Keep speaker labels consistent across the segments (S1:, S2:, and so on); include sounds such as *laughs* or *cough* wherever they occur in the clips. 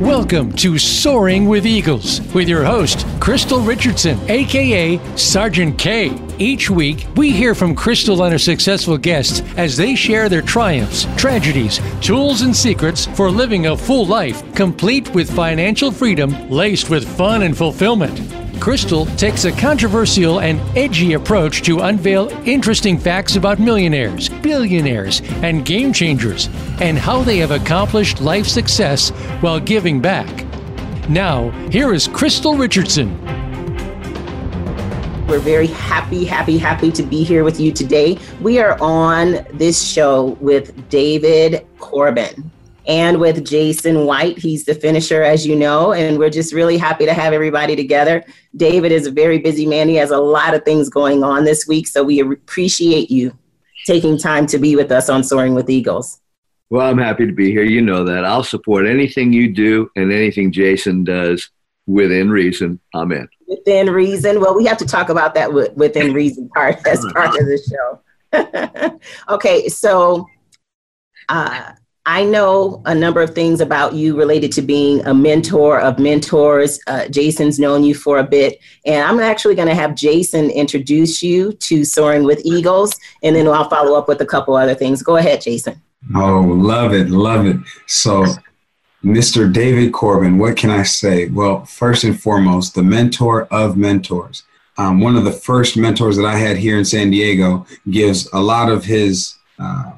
S1: Welcome to Soaring with Eagles with your host, Crystal Richardson, aka Sergeant K. Each week, we hear from Crystal and her successful guests as they share their triumphs, tragedies, tools, and secrets for living a full life, complete with financial freedom, laced with fun and fulfillment. Crystal takes a controversial and edgy approach to unveil interesting facts about millionaires, billionaires, and game changers, and how they have accomplished life success while giving back. Now, here is Crystal Richardson.
S2: We're very happy, happy, happy to be here with you today. We are on this show with David Corbin and with Jason White. He's the finisher, as you know, and we're just really happy to have everybody together. David is a very busy man. He has a lot of things going on this week, so we appreciate you taking time to be with us on Soaring with Eagles.
S3: Well, I'm happy to be here. You know that. I'll support anything you do and anything Jason does within reason. I'm in.
S2: Within reason. Well, we have to talk about that within reason part as *laughs* part of the show. *laughs* okay, so uh, I know a number of things about you related to being a mentor of mentors. Uh, Jason's known you for a bit, and I'm actually going to have Jason introduce you to Soaring with Eagles, and then I'll follow up with a couple other things. Go ahead, Jason.
S4: Oh, love it, love it. So, Mr. David Corbin, what can I say? Well, first and foremost, the mentor of mentors. Um, one of the first mentors that I had here in San Diego gives a lot of his. Uh,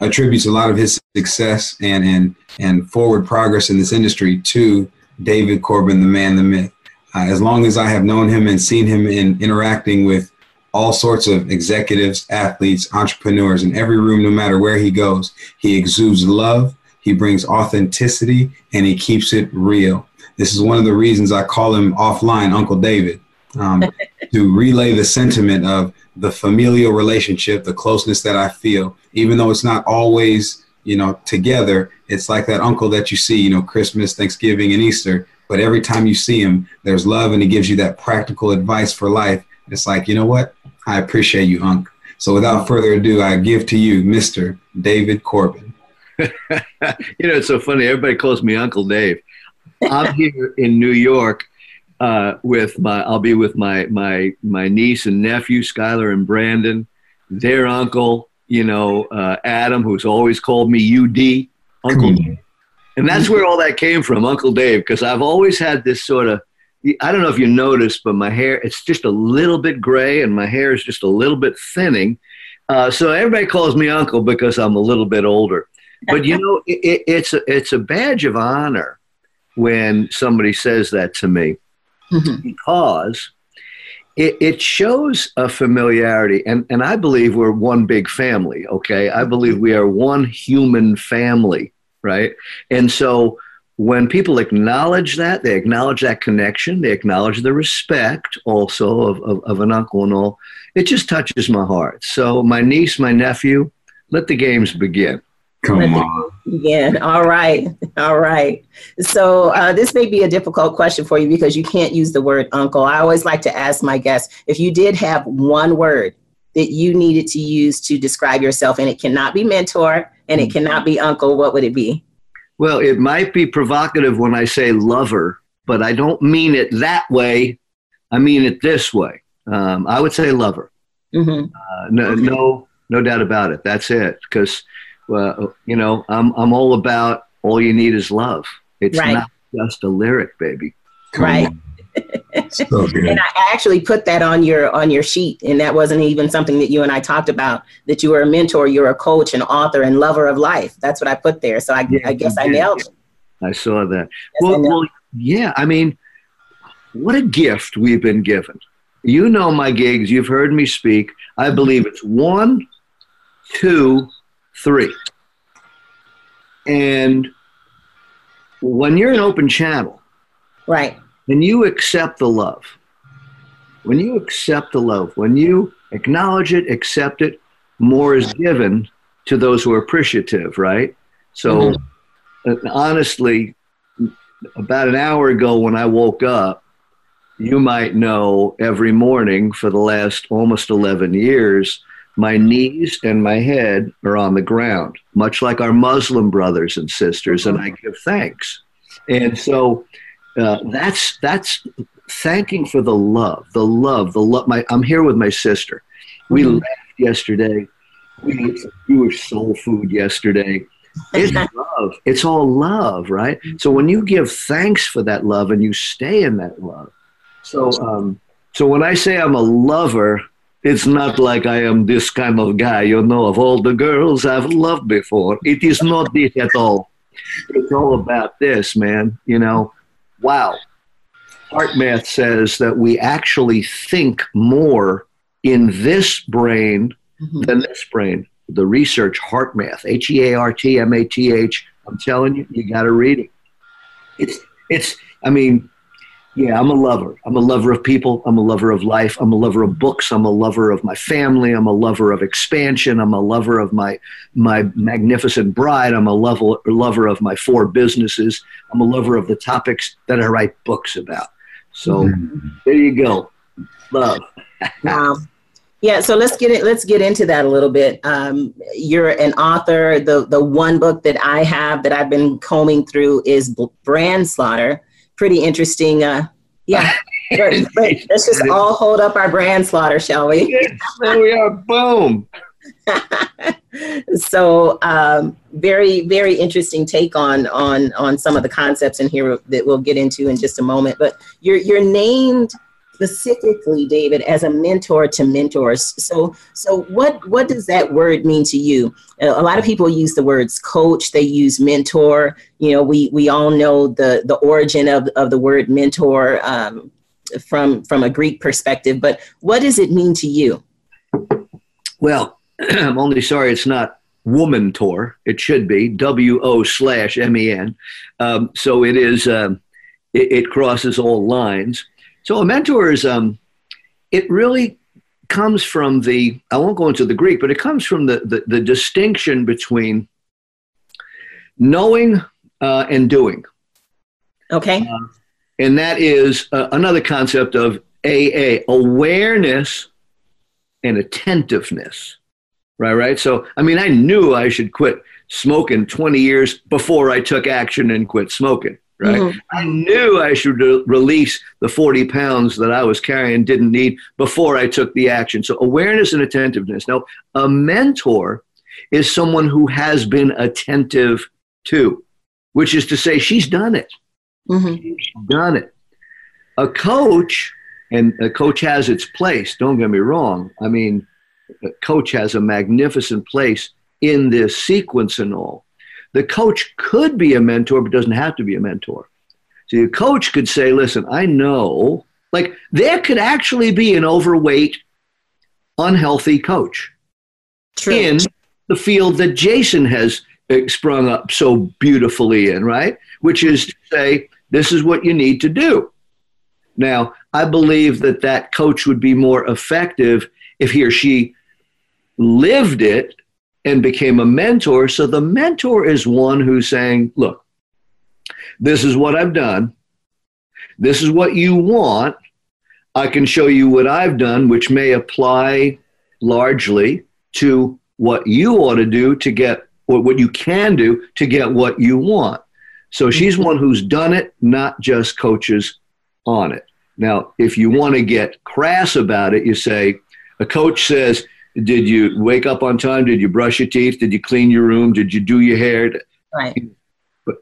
S4: attributes a lot of his success and and and forward progress in this industry to David Corbin, the man, the myth. Uh, as long as I have known him and seen him in interacting with all sorts of executives, athletes, entrepreneurs in every room, no matter where he goes, he exudes love, he brings authenticity, and he keeps it real. This is one of the reasons I call him offline Uncle David um, to relay the sentiment of the familial relationship, the closeness that I feel, even though it's not always, you know, together. It's like that uncle that you see, you know, Christmas, Thanksgiving, and Easter. But every time you see him, there's love and he gives you that practical advice for life. It's like, you know what? I appreciate you, Unc. So without further ado, I give to you Mr. David Corbin. *laughs*
S3: you know, it's so funny. Everybody calls me Uncle Dave. I'm here in New York uh, with my I'll be with my my my niece and nephew Skylar and Brandon, their uncle, you know uh, Adam, who's always called me UD, Uncle, Dave. and that's where all that came from, Uncle Dave, because I've always had this sort of I don't know if you noticed, but my hair it's just a little bit gray and my hair is just a little bit thinning. Uh, so everybody calls me uncle because I'm a little bit older. But you know, *laughs* it, it's a, it's a badge of honor when somebody says that to me mm-hmm. because it, it shows a familiarity. And, and I believe we're one big family, okay? I believe we are one human family, right? And so when people acknowledge that, they acknowledge that connection, they acknowledge the respect also of, of, of an uncle and all, it just touches my heart. So, my niece, my nephew, let the games begin.
S4: Come on.
S2: Again. *laughs* All right. All right. So uh, this may be a difficult question for you because you can't use the word uncle. I always like to ask my guests if you did have one word that you needed to use to describe yourself, and it cannot be mentor and it cannot be uncle, what would it be?
S3: Well, it might be provocative when I say lover, but I don't mean it that way. I mean it this way. Um, I would say lover. Mm-hmm. Uh, no, okay. no, no doubt about it. That's it. Because well, you know, I'm I'm all about all you need is love. It's right. not just a lyric, baby.
S2: Come right. so *laughs* and I actually put that on your on your sheet, and that wasn't even something that you and I talked about. That you were a mentor, you're a coach, an author, and lover of life. That's what I put there. So I, yeah, I guess I nailed it.
S3: I saw that. Well, I well, yeah. I mean, what a gift we've been given. You know my gigs. You've heard me speak. I believe it's one, two, three. And when you're an open channel,
S2: right,
S3: and you accept the love, when you accept the love, when you acknowledge it, accept it, more is given to those who are appreciative, right? So, mm-hmm. honestly, about an hour ago when I woke up, you might know every morning for the last almost 11 years, my knees and my head are on the ground, much like our Muslim brothers and sisters, and I give thanks. And so uh, that's that's thanking for the love, the love, the love. My I'm here with my sister. We mm-hmm. laughed yesterday. We ate some Jewish soul food yesterday. It's *laughs* love. It's all love, right? So when you give thanks for that love and you stay in that love. So um, so when I say I'm a lover, it's not like I am this kind of guy, you know, of all the girls I've loved before. It is not this at all. It's all about this, man. You know, wow. HeartMath says that we actually think more in this brain mm-hmm. than this brain. The research, HeartMath, H E A R T M A T H. I'm telling you, you got to read it. It's, it's, I mean, yeah, I'm a lover. I'm a lover of people. I'm a lover of life. I'm a lover of books. I'm a lover of my family. I'm a lover of expansion. I'm a lover of my my magnificent bride. I'm a lover lover of my four businesses. I'm a lover of the topics that I write books about. So mm-hmm. there you go. Love.
S2: wow. Yeah, so let's get it. Let's get into that a little bit. Um, you're an author. The the one book that I have that I've been combing through is Brand Slaughter pretty interesting. Uh, yeah. *laughs* let's just all hold up our brand slaughter, shall we?
S3: there we are. Boom. *laughs*
S2: so um, very very interesting take on on on some of the concepts in here that we'll get into in just a moment but you're you're named specifically, David, as a mentor to mentors. So, so what what does that word mean to you? A lot of people use the words coach. They use mentor. You know, we we all know the the origin of of the word mentor um, from from a Greek perspective. But what does it mean to you?
S3: Well, *clears throat* I'm only sorry it's not woman tour. It should be W O slash M E N. Um, so it is. Um, it, it crosses all lines. So a mentor is, um, it really comes from the, I won't go into the Greek, but it comes from the, the, the distinction between knowing uh, and doing.
S2: Okay. Uh,
S3: and that is uh, another concept of AA awareness and attentiveness. Right, right. So, I mean, I knew I should quit smoking 20 years before I took action and quit smoking right? Mm-hmm. I knew I should re- release the 40 pounds that I was carrying, didn't need before I took the action. So, awareness and attentiveness. Now, a mentor is someone who has been attentive to, which is to say, she's done it. Mm-hmm. She's done it. A coach, and a coach has its place, don't get me wrong. I mean, a coach has a magnificent place in this sequence and all. The coach could be a mentor, but doesn't have to be a mentor. So the coach could say, listen, I know, like there could actually be an overweight, unhealthy coach True. in the field that Jason has eh, sprung up so beautifully in, right? Which is to say, this is what you need to do. Now, I believe that that coach would be more effective if he or she lived it and became a mentor. So the mentor is one who's saying, look, this is what I've done. This is what you want. I can show you what I've done, which may apply largely to what you ought to do to get or what you can do to get what you want. So she's one who's done it, not just coaches on it. Now, if you want to get crass about it, you say, a coach says, did you wake up on time? Did you brush your teeth? Did you clean your room? Did you do your hair?
S2: Right.
S3: But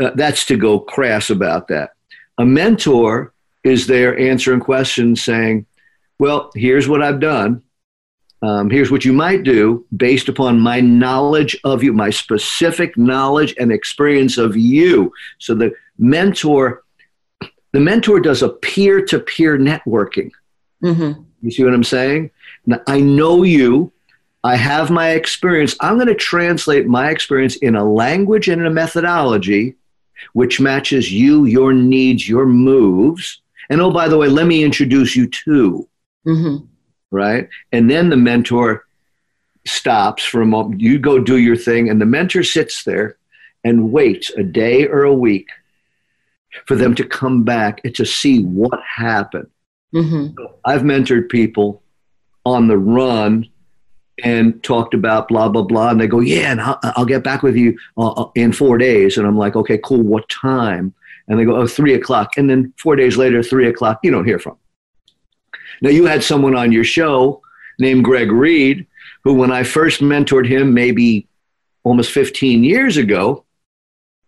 S3: uh, that's to go crass about that. A mentor is there answering questions, saying, "Well, here's what I've done. Um, here's what you might do based upon my knowledge of you, my specific knowledge and experience of you." So the mentor, the mentor does a peer-to-peer networking. Mm-hmm. You see what I'm saying? Now, I know you. I have my experience. I'm going to translate my experience in a language and a methodology which matches you, your needs, your moves. And oh, by the way, let me introduce you to. Mm-hmm. Right? And then the mentor stops for a moment. You go do your thing, and the mentor sits there and waits a day or a week for them to come back and to see what happened. Mm-hmm. I've mentored people on the run and talked about blah blah blah. And they go yeah and i'll, I'll get back with you uh, uh, in four days. And i'm like okay cool. What time? And they go oh three o'clock. And then four days later three o'clock you don't hear from now you had someone on your show named Greg Reid who when i first mentored him maybe almost 15 years ago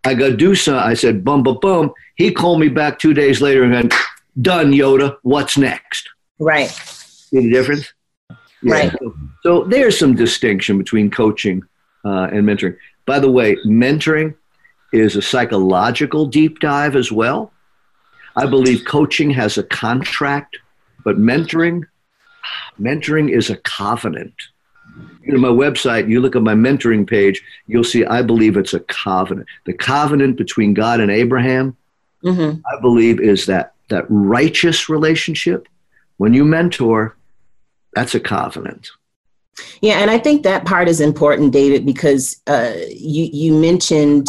S3: i got do some i said bum bum bum. He called me back two days later and went done yoda. What's next?
S2: Right.
S3: See the difference?
S2: Right.
S3: So, so there's some distinction between coaching uh, and mentoring. By the way, mentoring is a psychological deep dive as well. I believe coaching has a contract, but mentoring, mentoring is a covenant. You know, my website, you look at my mentoring page, you'll see I believe it's a covenant. The covenant between God and Abraham,
S2: Mm-hmm.
S3: I believe, is that that righteous relationship. When you mentor, that's a covenant.
S2: Yeah, and I think that part is important, David, because uh, you you mentioned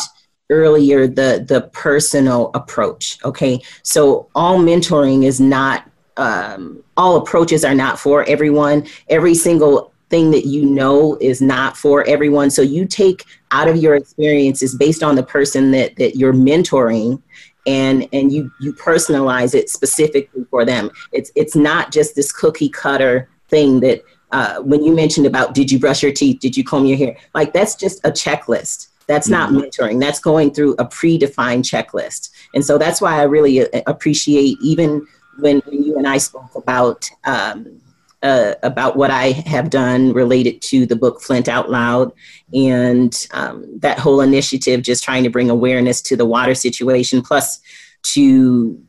S2: earlier the the personal approach. Okay, so all mentoring is not um, all approaches are not for everyone. Every single thing that you know is not for everyone. So you take out of your experiences based on the person that that you're mentoring and and you you personalize it specifically for them it's it's not just this cookie cutter thing that uh, when you mentioned about did you brush your teeth? Did you comb your hair? Like that's just a checklist. That's not mentoring. That's going through a predefined checklist. And so that's why i really uh, appreciate even when, when you and i spoke about um, uh, about what I have done related to the book Flint Out Loud and um, that whole initiative, just trying to bring awareness to the water situation, plus to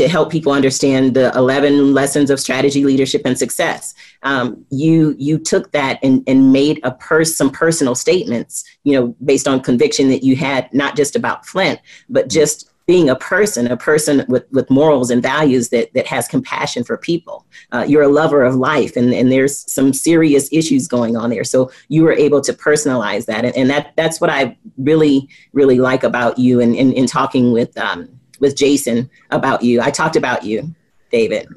S2: to help people understand the 11 lessons of strategy leadership and success um, you you took that and, and made a pers- some personal statements you know based on conviction that you had not just about flint but just being a person, a person with, with morals and values that, that has compassion for people. Uh, you're a lover of life, and, and there's some serious issues going on there. So you were able to personalize that. And, and that, that's what I really, really like about you and in, in, talking with, um, with Jason about you. I talked about you. David.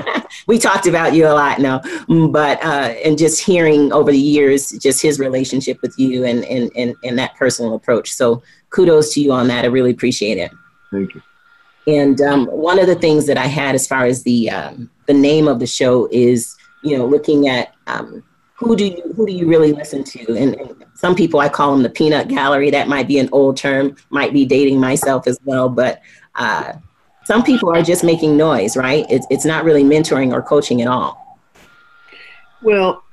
S2: *laughs* we talked about you a lot now, but uh, and just hearing over the years, just his relationship with you and and and, and that personal approach. So kudos to you on that. I really appreciate it.
S3: Thank you.
S2: And um, one of the things that I had as far as the um, the name of the show is, you know, looking at um, who do you who do you really listen to? And, and, some people I call them the peanut gallery. That might be an old term. Might be dating myself as well. But uh, some people are just making noise, right? It's it's not really mentoring or coaching at all.
S3: Well,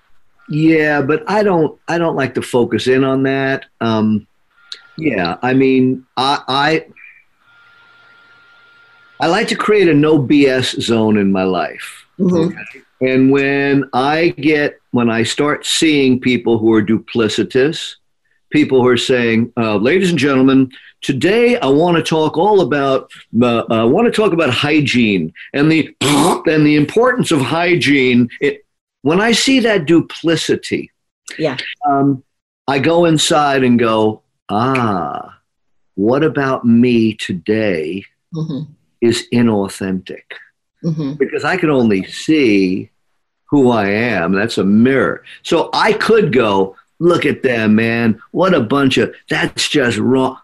S3: yeah, but I don't I don't like to focus in on that. Um, yeah, I mean, I, I I like to create a no BS zone in my life.
S2: Mm-hmm.
S3: Okay? And when I get, when I start seeing people who are duplicitous, people who are saying, uh, ladies and gentlemen, today I want to talk all about, uh, I want to talk about hygiene and the, *laughs* and the importance of hygiene. It, when I see that duplicity,
S2: yeah,
S3: um, I go inside and go, ah, what about me today?
S2: Mm-hmm
S3: is inauthentic
S2: mm-hmm.
S3: because I can only see who I am. That's a mirror. So I could go, look at them, man. What a bunch of, that's just wrong.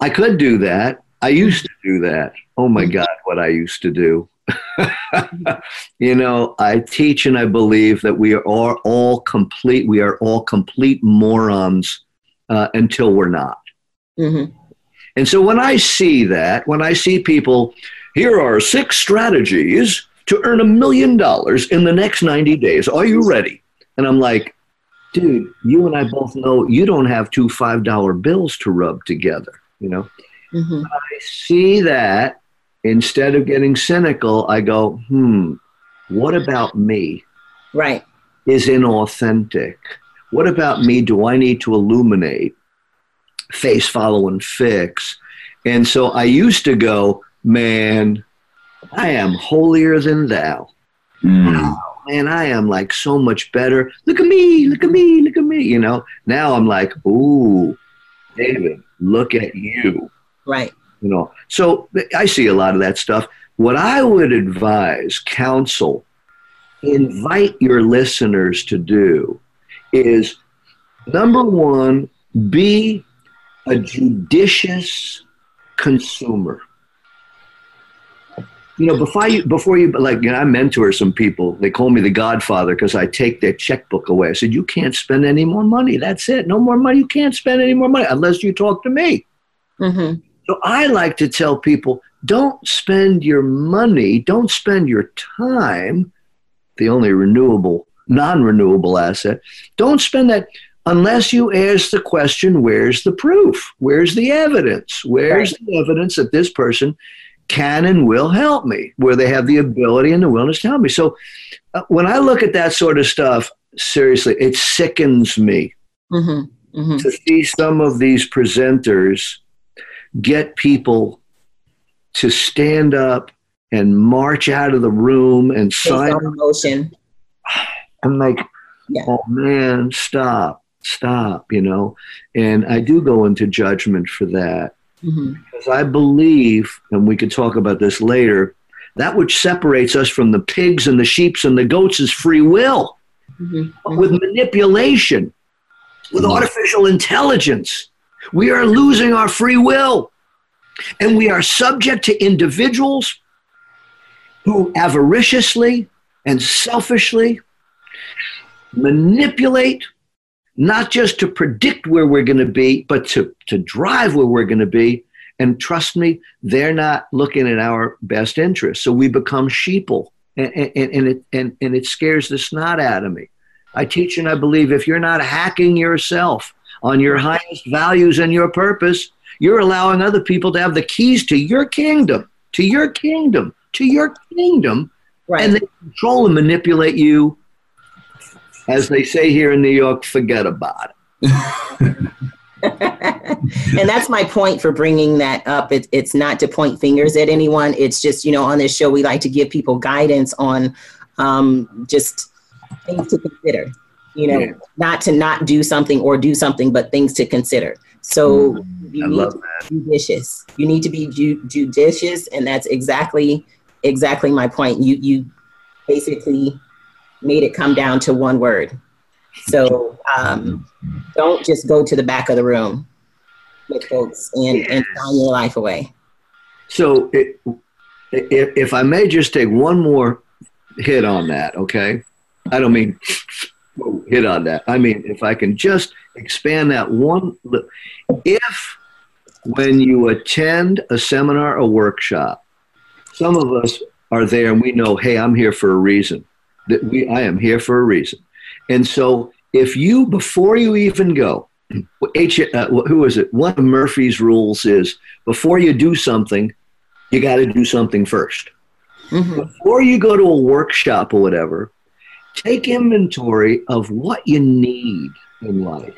S3: I could do that. I used to do that. Oh my God, what I used to do. *laughs* you know, I teach and I believe that we are all, all complete, we are all complete morons uh, until we're not.
S2: Mm-hmm.
S3: And so when I see that, when I see people, here are six strategies to earn a million dollars in the next 90 days. Are you ready? And I'm like, dude, you and I both know you don't have two $5 bills to rub together, you know?
S2: Mm-hmm.
S3: I see that instead of getting cynical, I go, hmm, what about me?
S2: Right.
S3: Is inauthentic. What about me do I need to illuminate? face, follow, and fix. And so I used to go, man, I am holier than thou.
S4: Mm.
S3: Man, I am like so much better. Look at me, look at me, look at me. You know, now I'm like, ooh, David, look at you.
S2: Right.
S3: You know, so I see a lot of that stuff. What I would advise, counsel, invite your listeners to do is number one, be a judicious consumer. You know, before you, before you, like, you know, I mentor some people. They call me the Godfather because I take their checkbook away. I said, "You can't spend any more money. That's it. No more money. You can't spend any more money unless you talk to me."
S2: Mm-hmm.
S3: So I like to tell people, don't spend your money, don't spend your time, the only renewable, non-renewable asset. Don't spend that unless you ask the question, where's the proof? Where's the evidence? Where's
S2: Right.
S3: the evidence that this person can and will help me, where they have the ability and the willingness to help me? So uh, when I look at that sort of stuff, seriously, it sickens me
S2: Mm-hmm. Mm-hmm.
S3: to see some of these presenters get people to stand up and march out of the room and sign
S2: Based on emotion.
S3: I'm like,
S2: Yeah.
S3: oh man, stop, stop, you know. And I do go into judgment for that
S2: Mm-hmm.
S3: because I believe, and we could talk about this later, that which separates us from the pigs and the sheeps and the goats is free will.
S2: Mm-hmm.
S3: But with manipulation, with
S4: Mhm.
S3: artificial intelligence, we are losing our free will. And we are subject to individuals who avariciously and selfishly manipulate, not just to predict where we're going to be, but to, to drive where we're going to be. And trust me, they're not looking at our best interest. So we become sheeple. And, and, and, it, and, and it scares the snot out of me. I teach and I believe if you're not hacking yourself on your highest values and your purpose, you're allowing other people to have the keys to your kingdom, to your kingdom, to your kingdom,
S2: Right.
S3: and they control and manipulate you. As they say here in New York, forget about it. *laughs*
S2: and that's my point for bringing that up. It, it's not to point fingers at anyone. It's just, you know, on this show, we like to give people guidance on um, just things to consider, you know,
S3: Yeah.
S2: not to not do something or do something, but things to consider. So you
S3: I
S2: need to be judicious. You need to be ju- judicious. And that's exactly, exactly my point. You, you basically made it come down to one word. So um, don't just go to the back of the room with folks and, and sign your life away.
S3: So, it, if, if I may just take one more hit on that, okay? I don't mean hit on that. I mean, if I can just expand that one. If when you attend a seminar a workshop, some of us are there and we know, hey, I'm here for a reason. That we, I am here for a reason. And so, if you before you even go, H, uh, who is it? One of Murphy's rules is before you do something, you got to do something first.
S2: Mhm.
S3: Before you go to a workshop or whatever, take inventory of what you need in life.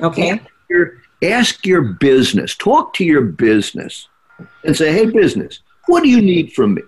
S2: Okay.
S3: Your, ask your business, talk to your business, and say, hey, business, what do you need from me?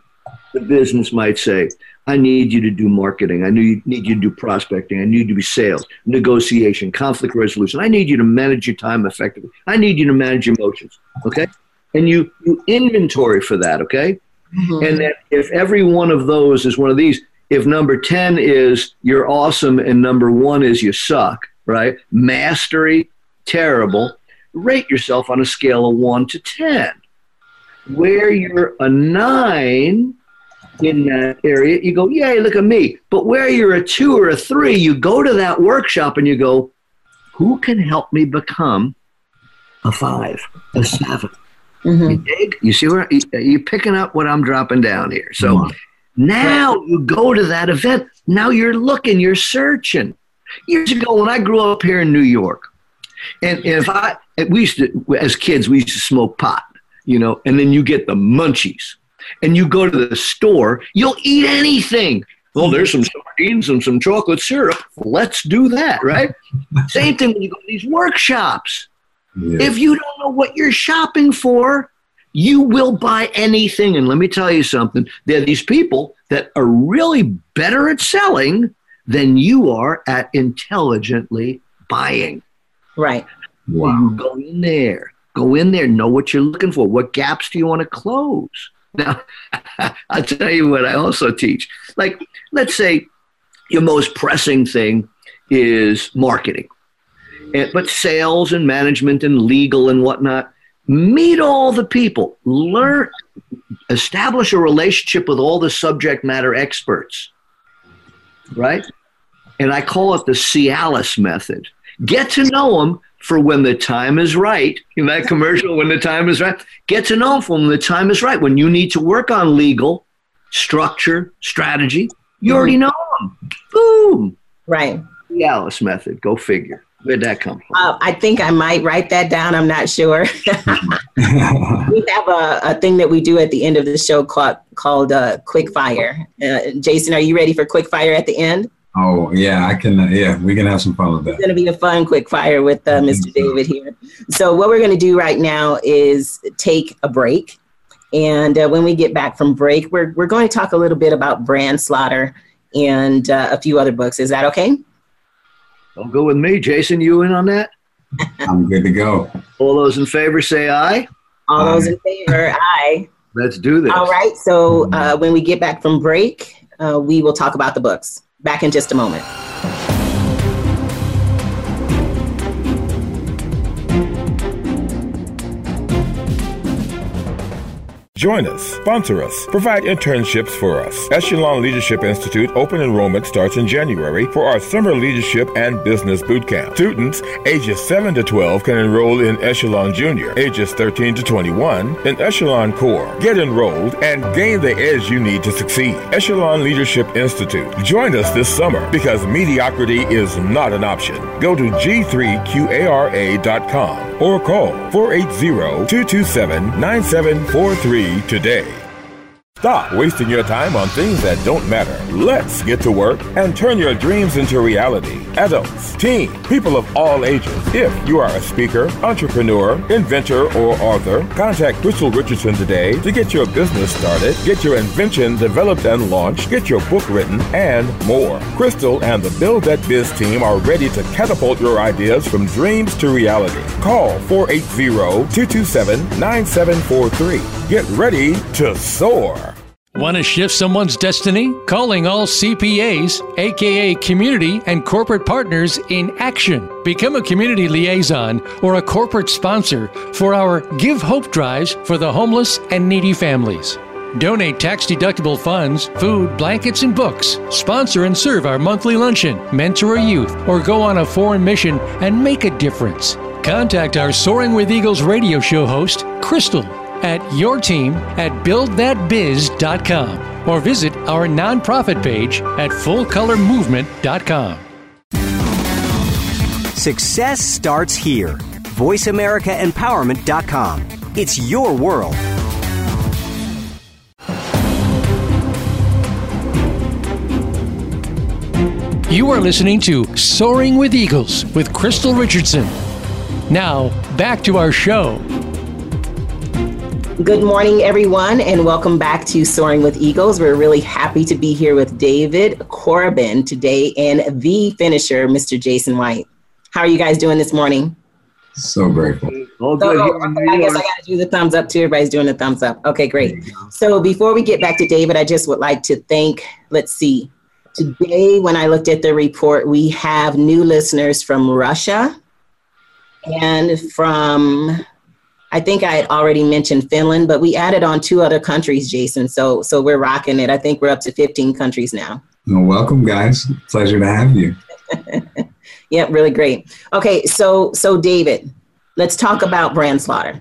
S3: The business might say, I need you to do marketing. I need need you to do prospecting. I need you to be sales, negotiation, conflict resolution. I need you to manage your time effectively. I need you to manage your emotions. Okay? And you, you inventory for that, okay?
S2: Mhm.
S3: And if every one of those is one of these, if number 10 is you're awesome and number one is you suck, right? Mastery, terrible, rate yourself on a scale of one to 10. Where you're a nine in that area, you go, yay, look at me. But where you're a two or a three, you go to that workshop and you go, who can help me become a five, a seven?
S2: Mhm.
S3: You dig? You see where you- you're picking up what I'm dropping down here. So now you go to that event. Now you're looking, you're searching. Years ago, when I grew up here in New York, and, and if I, we used to, as kids, we used to smoke pot, you know, and then you get the munchies. And you go to the store, you'll eat anything. Well, there's some sardines and some chocolate syrup. Let's do that, right? *laughs* Same thing when you go to these workshops.
S4: Yeah.
S3: If you don't know what you're shopping for, you will buy anything. And let me tell you something there are these people that are really better at selling than you are at intelligently buying.
S2: Right.
S4: wow.
S3: You go in there, go in there, know what you're looking for. What gaps do you want to close? Now, *laughs* I'll tell you what I also teach. Like, let's say your most pressing thing is marketing, but sales and management and legal and whatnot. Meet all the people, learn, establish a relationship with all the subject matter experts, right? And I call it the Cialis method. Get to know them for when the time is right. In that commercial, when the time is right, get to know them for when the time is right. When you need to work on legal, structure, strategy, you already know them. Boom.
S2: Right.
S3: The Cialis method. Go figure. Where'd that come from?
S2: Uh, I think I might write that down. I'm not sure. *laughs* we have a, a thing that we do at the end of the show called called uh, quick fire. Uh, Jason, are you ready for quick fire at the end?
S4: Oh yeah, I can. Uh, yeah, we can have some fun with that.
S2: It's going to be a fun quick fire with uh, Mr. David here. So what we're going to do right now is take a break, and uh, when we get back from break, we're we're going to talk a little bit about brand slaughter and uh, a few other books. Is that okay?
S3: Don't go with me, Jason. You in on that? *laughs*
S4: I'm good to go.
S3: All those in favor say aye.
S2: All those in favor, aye.
S3: Let's do this.
S2: All right. So uh, when we get back from break, uh, we will talk about the books. Back in just a moment.
S5: Join us, sponsor us, provide internships for us. Echelon Leadership Institute open enrollment starts in January for our summer leadership and business boot camp. Students ages 7 to 12 can enroll in Echelon Junior, ages 13 to 21 in Echelon Core. Get enrolled and gain the edge you need to succeed. Echelon Leadership Institute. Join us this summer because mediocrity is not an option. Go to g3qara.com or call 480-227-9743 today. Stop wasting your time on things that don't matter. Let's get to work and turn your dreams into reality. Adults, teens, people of all ages. If you are a speaker, entrepreneur, inventor, or author, contact Crystal Richardson today to get your business started, get your invention developed and launched, get your book written, and more. Crystal and the Build That Biz team are ready to catapult your ideas from dreams to reality. Call 480-227-9743. Get ready to soar.
S1: Want to shift someone's destiny? Calling all CPAs, aka community and corporate partners in action. Become a community liaison or a corporate sponsor for our Give Hope drives for the homeless and needy families. Donate tax deductible funds, food, blankets, and books. Sponsor and serve our monthly luncheon, mentor a youth, or go on a foreign mission and make a difference. Contact our Soaring with Eagles radio show host, Crystal, at your team at buildthatbiz.com or visit our nonprofit page at fullcolormovement.com.
S6: Success starts here. VoiceAmericaEmpowerment.com. It's your world.
S1: You are listening to Soaring with Eagles with Crystal Richardson. Now, back to our show.
S2: Good morning, everyone, and welcome back to Soaring with Eagles. We're really happy to be here with David Corbin today and the finisher, Mr. Jason White. How are you guys doing this morning?
S4: So grateful.
S3: All
S2: So,
S3: good.
S2: oh,
S3: here in
S2: okay,
S3: New
S2: I guess I got to do the thumbs up too. Everybody's doing the thumbs up. Okay, great. So before we get back to David, I just would like to thank, let's see, today when I looked at the report, we have new listeners from Russia and from, I think I had already mentioned Finland, but we added on two other countries, Jason. So, so we're rocking it. I think we're up to 15 countries now.
S4: Well, welcome, guys. Pleasure to have you. *laughs*
S2: Yep, really great. Okay, so so David, let's talk about brand slaughter.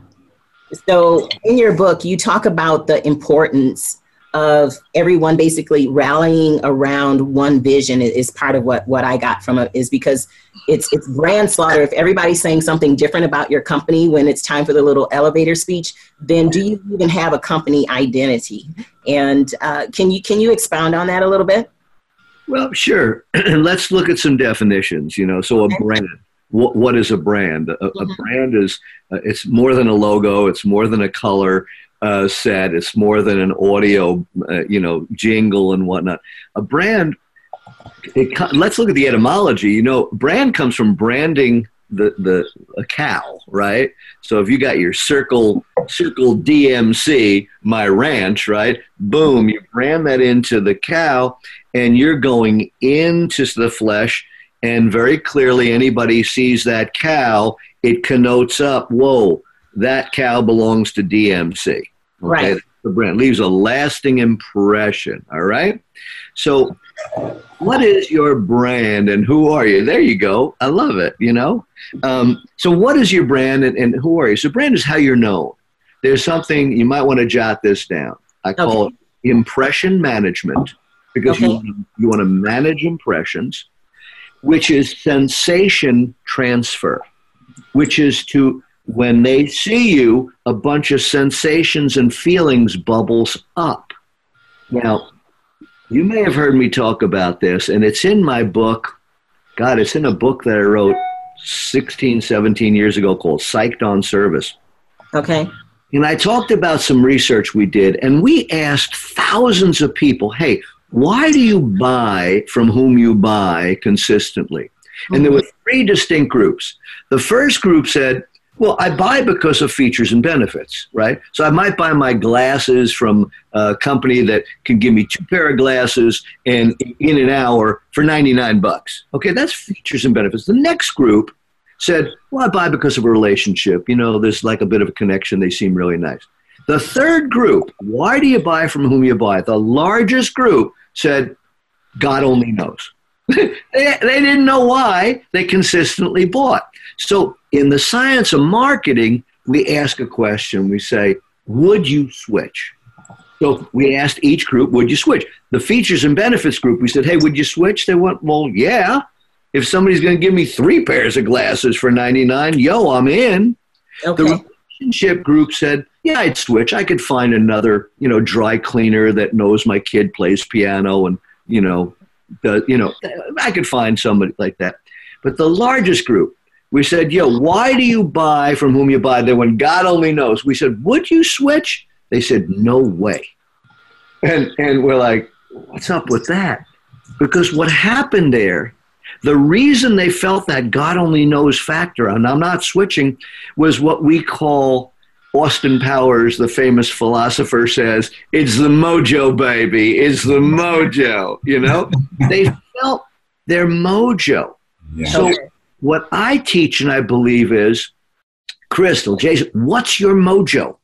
S2: So in your book, you talk about the importance of everyone basically rallying around one vision is- part of what what I got from it is because it's it's brand slaughter. If everybody's saying something different about your company when it's time for the little elevator speech, then do you even have a company identity? And uh, can you can you expound on that a little bit?
S3: Well, sure. And *clears throat* let's look at some definitions. You know, so a brand. What, what is a brand? A, a
S2: Mhm.
S3: brand is uh, it's more than a logo. It's more than a color uh, set. It's more than an audio, uh, you know, jingle and whatnot. A brand. It, let's look at the etymology. You know, brand comes from branding the the a cow, right? So if you got your circle circle DMC, my ranch, right? Boom, you brand that into the cow, and you're going into the flesh and very clearly anybody sees that cow, it connotes up, whoa, that cow belongs to DMC. Okay?
S2: Right.
S3: The brand leaves a lasting impression. All right. So, what is your brand and who are you? There you go. I love it. You know. Um, so, what is your brand and, and who are you? So, brand is how you're known. There's something you might want to jot this down. I call
S2: Okay.
S3: it impression management because you, you want to manage impressions, which is sensation transfer, which is to when they see you, a bunch of sensations and feelings bubbles up. Now, you may have heard me talk about this, and it's in my book. God, it's in a book that I wrote 16, 17 years ago called Psyched on Service.
S2: Okay.
S3: And I talked about some research we did, and we asked thousands of people, hey, why do you buy from whom you buy consistently? And there were three distinct groups. The first group said, well, I buy because of features and benefits, right? So I might buy my glasses from a company that can give me two pair of glasses and in an hour for 99 bucks. Okay, that's features and benefits. The next group said, well, I buy because of a relationship. You know, there's like a bit of a connection. They seem really nice. The third group, why do you buy from whom you buy? The largest group said, God only knows. *laughs* they, they didn't know why they consistently bought. So, in the science of marketing, we ask a question. We say, Would you switch? So, we asked each group, Would you switch? The features and benefits group, we said, Hey, would you switch? They went, Well, yeah. If somebody's going to give me three pairs of glasses for 99, yo, I'm in.
S2: Okay.
S3: The relationship group said, "Yeah, I'd switch. I could find another, you know, dry cleaner that knows my kid plays piano, and you know, the, you know, I could find somebody like that." But the largest group, we said, "Yo, why do you buy from whom you buy?" They went, "God only knows." We said, "Would you switch?" They said, "No way." And and we're like, "What's up with that?" Because what happened there the reason they felt that God only knows factor, and I'm not switching, was what we call Austin Powers, the famous philosopher, says, it's the mojo, baby. It's the mojo. You know? *laughs* they felt their mojo.
S4: Yeah.
S3: So, what I teach and I believe is, Crystal, Jason, what's your mojo?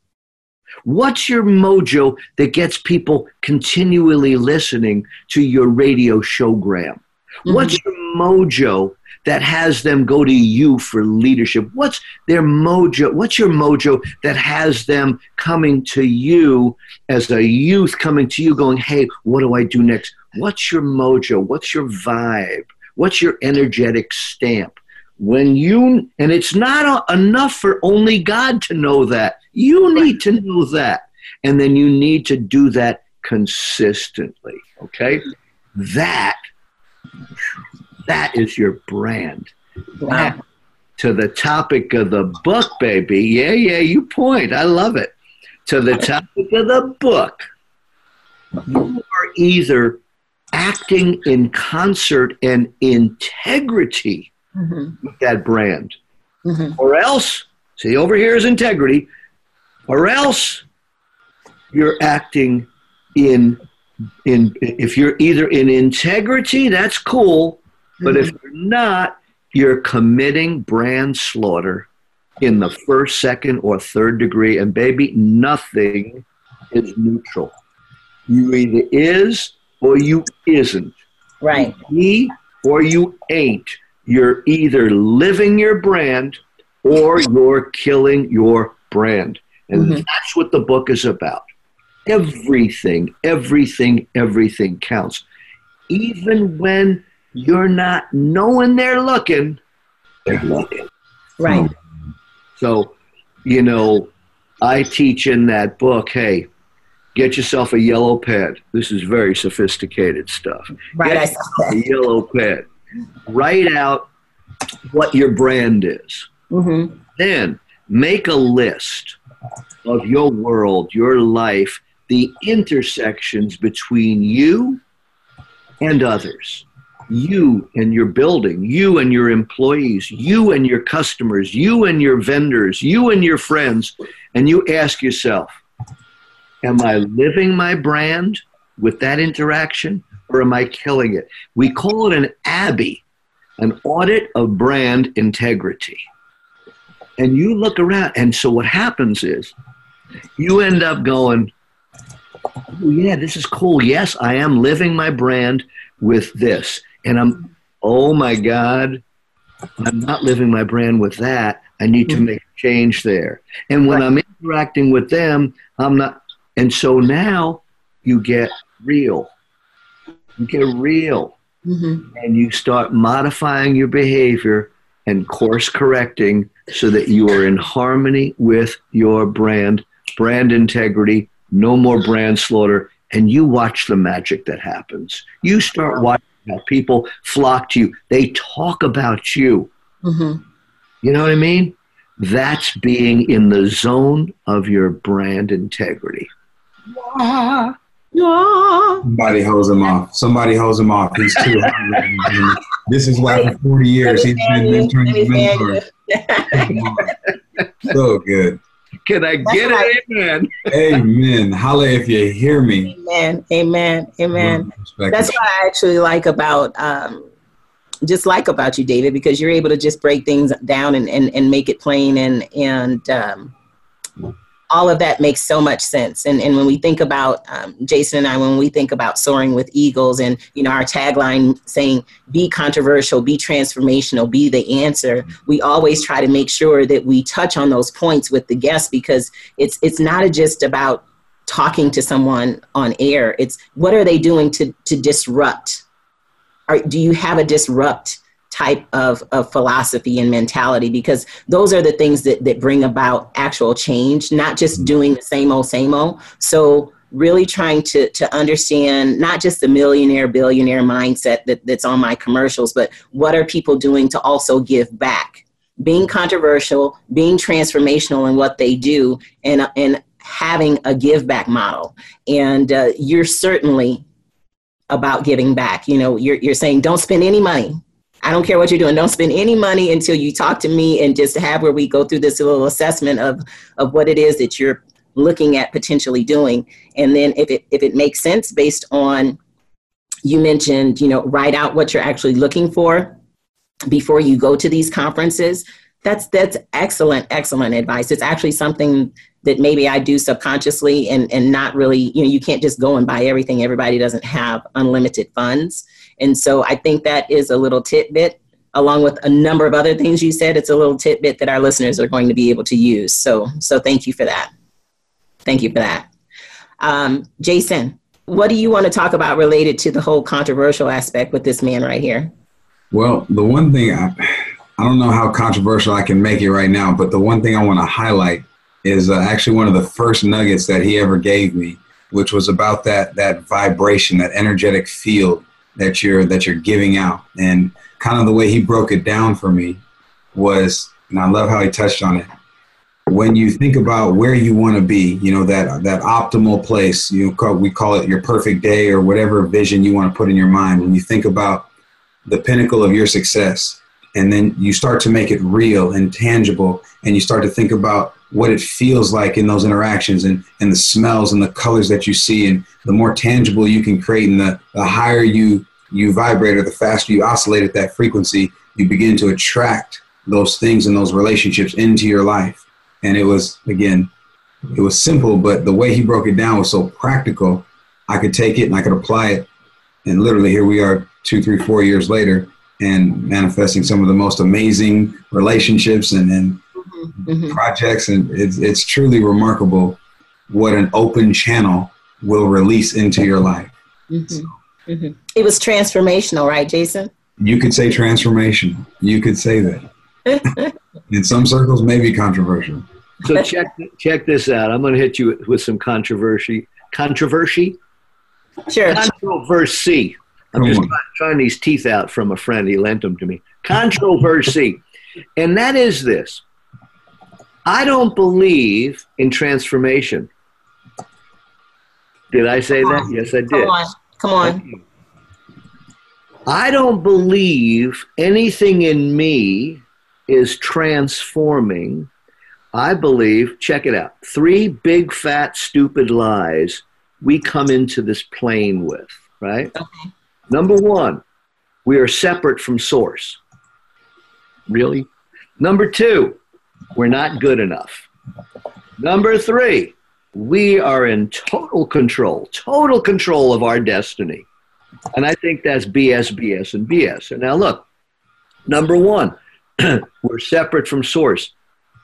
S3: What's your mojo that gets people continually listening to your radio showgram? What's mm-hmm. your mojo that has them go to you for leadership? What's their mojo? What's your mojo that has them coming to you as a youth coming to you going, hey, what do I do next? What's your mojo? What's your vibe? What's your energetic stamp? When you, and it's not a- enough for only God to know that. You need to know that. And then you need to do that consistently. Okay? That that is your brand.
S2: Wow.
S3: To the topic of the book, baby. Yeah, yeah, you point. I love it. To the topic of the book. You are either acting in concert and integrity
S2: Mhm.
S3: with that brand,
S2: Mhm.
S3: or else, see, over here is integrity, or else you're acting in in if you're either in integrity that's cool but if you're not you're committing brand slaughter in the first second or third degree and baby nothing is neutral you either is or you isn't
S2: Right.
S3: be or you ain't you're either living your brand or you're killing your brand and
S2: Mhm.
S3: that's what the book is about everything, everything, everything counts. Even when you're not knowing they're looking, they're looking.
S2: Right.
S3: So, you know, I teach in that book, hey, get yourself a yellow pad. This is very sophisticated stuff.
S2: Right. I
S3: Get
S2: saw
S3: a yellow pad. Write out what your brand is.
S2: Mm-hmm.
S3: Then make a list of your world, your life, the intersections between you and others, you and your building, you and your employees, you and your customers, you and your vendors, you and your friends, and you ask yourself, Am I living my brand with that interaction or am I killing it? We call it an Abbey. an audit of brand integrity. And you look around, and so what happens is you end up going, oh, yeah, this is cool. Yes, I am living my brand with this. And I'm, oh my God, I'm not living my brand with that. I need to make a change there. And when I'm interacting with them, I'm not. And so now you get real. You get real.
S2: Mm-hmm.
S3: And you start modifying your behavior and course correcting so that you are in harmony with your brand, brand integrity, no more brand slaughter, and you watch the magic that happens. You start watching how people flock to you. They talk about you.
S2: Mm-hmm.
S3: You know what I mean? That's being in the zone of your brand integrity.
S2: Yeah. Yeah.
S4: Somebody hose him off. Somebody hose him off. He's too hungry. this is why for 40 years he's been mentoring his mentor. so good.
S3: Can I get
S2: right.
S3: it? Amen.
S4: Amen. Holla if you hear me.
S2: Amen. Amen. Amen. That's what I actually like about um, just like about you, David, because you're able to just break things down and, and, and make it plain and and um, all of that makes so much sense. And and when we think about um, Jason and I, when we think about soaring with eagles, and you know our tagline saying "Be controversial, be transformational, be the answer," we always try to make sure that we touch on those points with the guests because it's it's not just about talking to someone on air. It's what are they doing to to disrupt or do you have a disrupt type of, of philosophy and mentality because those are the things that, that bring about actual change not just doing the same old same old so really trying to, to understand not just the millionaire billionaire mindset that, that's on my commercials but what are people doing to also give back being controversial being transformational in what they do and, and having a give back model and uh, you're certainly about giving back. You know, you're, you're saying don't spend any money. I don't care what you're doing. Don't spend any money until you talk to me and just have where we go through this little assessment of, of what it is that you're looking at potentially doing. And then if it, if it makes sense based on, you mentioned, you know, write out what you're actually looking for before you go to these conferences. That's, that's excellent, excellent advice. It's actually something that maybe I do subconsciously and, and not really, you know, you can't just go and buy everything. Everybody doesn't have unlimited funds. And so I think that is a little tidbit, along with a number of other things you said. It's a little tidbit that our listeners are going to be able to use. So, so thank you for that. Thank you for that. Um, Jason, what do you want to talk about related to the whole controversial aspect with this man right here?
S4: Well, the one thing I, I don't know how controversial I can make it right now, but the one thing I want to highlight is uh, actually one of the first nuggets that he ever gave me, which was about that that vibration, that energetic field that you're that you're giving out, and kind of the way he broke it down for me was, and I love how he touched on it. When you think about where you want to be, you know that that optimal place. You call, we call it your perfect day or whatever vision you want to put in your mind. When you think about the pinnacle of your success, and then you start to make it real and tangible, and you start to think about what it feels like in those interactions and, and the smells and the colors that you see. And the more tangible you can create and the, the higher you you vibrate or the faster you oscillate at that frequency you begin to attract those things and those relationships into your life. And it was again it was simple but the way he broke it down was so practical. I could take it and i could apply it. And literally here we are two three four years later and manifesting some of the most amazing relationships and, and
S2: Mhm.
S4: projects, and it's it's truly remarkable what an open channel will release into your life.
S2: Mhm. Mhm. It was transformational, right, Jason?
S4: You could say transformation. You could say that. *laughs* In some circles, maybe controversial.
S3: So check check this out. I'm going to hit you with some controversy. Controversy.
S2: Sure.
S3: Controversy. I'm
S4: Come
S3: just
S4: on.
S3: trying, trying these teeth out from a friend. He lent them to me. Controversy, and that is this. I don't believe in transformation. Did I say that? Yes, I did.
S2: Come on. Come on.
S3: I don't believe anything in me is transforming. I believe, check it out, three big, fat, stupid lies we come into this plane with, right?
S2: Okay.
S3: Number one, we are separate from source. Really? Number two, we're not good enough. Number three, we are in total control, total control of our destiny. And I think that's BS, BS, and BS. And now look, number one, *clears throat* we're separate from source.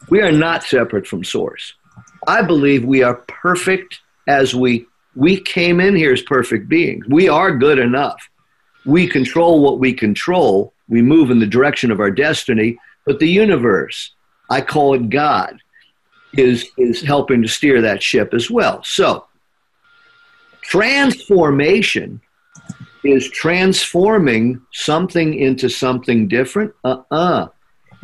S3: We are not separate from source. I believe we are perfect as we we came in here as perfect beings. We are good enough. We control what we control. We move in the direction of our destiny, but the universe, I call it God, is is helping to steer that ship as well. So, transformation is transforming something into something different. Uh-uh.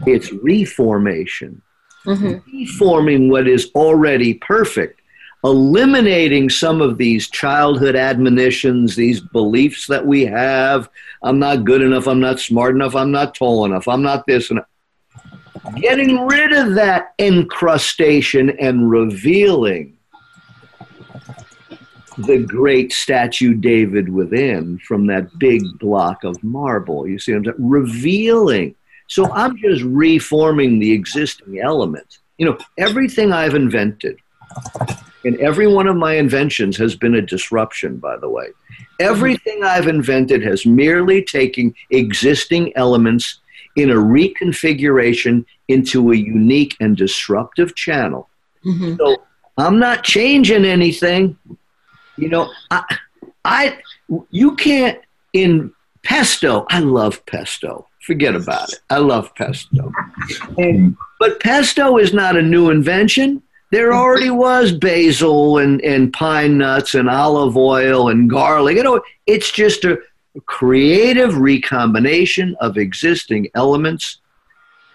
S3: It's reformation mm-hmm. reforming what is already perfect, eliminating some of these childhood admonitions, these beliefs that we have. I'm not good enough. I'm not smart enough. I'm not tall enough. I'm not this and getting rid of that encrustation and revealing the great statue David within from that big block of marble. You see what I'm saying? Revealing so I'm just reforming the existing elements. You know, everything I've invented, and every one of my inventions has been a disruption, by the way. Everything I've invented has merely taken existing elements in a reconfiguration into a unique and disruptive channel. Mm-hmm. So I'm not changing anything. You know, I, I, you can't in pesto. I love pesto forget about it. I love pesto. And, but pesto is not a new invention. There already was basil and, and pine nuts and olive oil and garlic. You know, it's just a creative recombination of existing elements.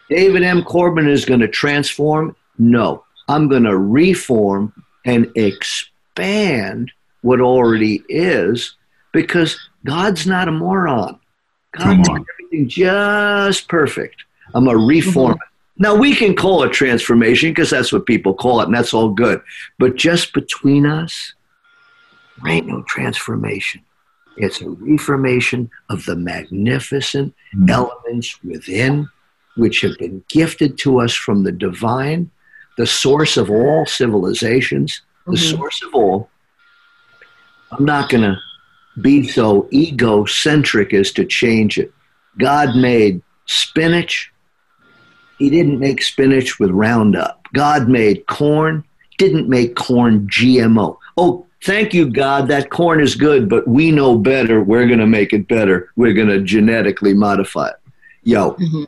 S3: David M. Corbin is going to transform. No, I'm going to reform and expand what already is because God's not a moron. God's everything just perfect. I'm a reformer. Mm-hmm. Now we can call it transformation because that's what people call it, and that's all good. But just between us, there ain't no transformation. It's a reformation of the magnificent mm-hmm. elements within, which have been gifted to us from the divine, the source of all civilizations, the mm-hmm. source of all. I'm not going to be so egocentric as to change it. God made spinach. He didn't make spinach with Roundup. God made corn, didn't make corn GMO. Oh, thank you, God. That corn is good, but we know better. We're going to make it better. We're going to genetically modify it. Yo. Mm-hmm.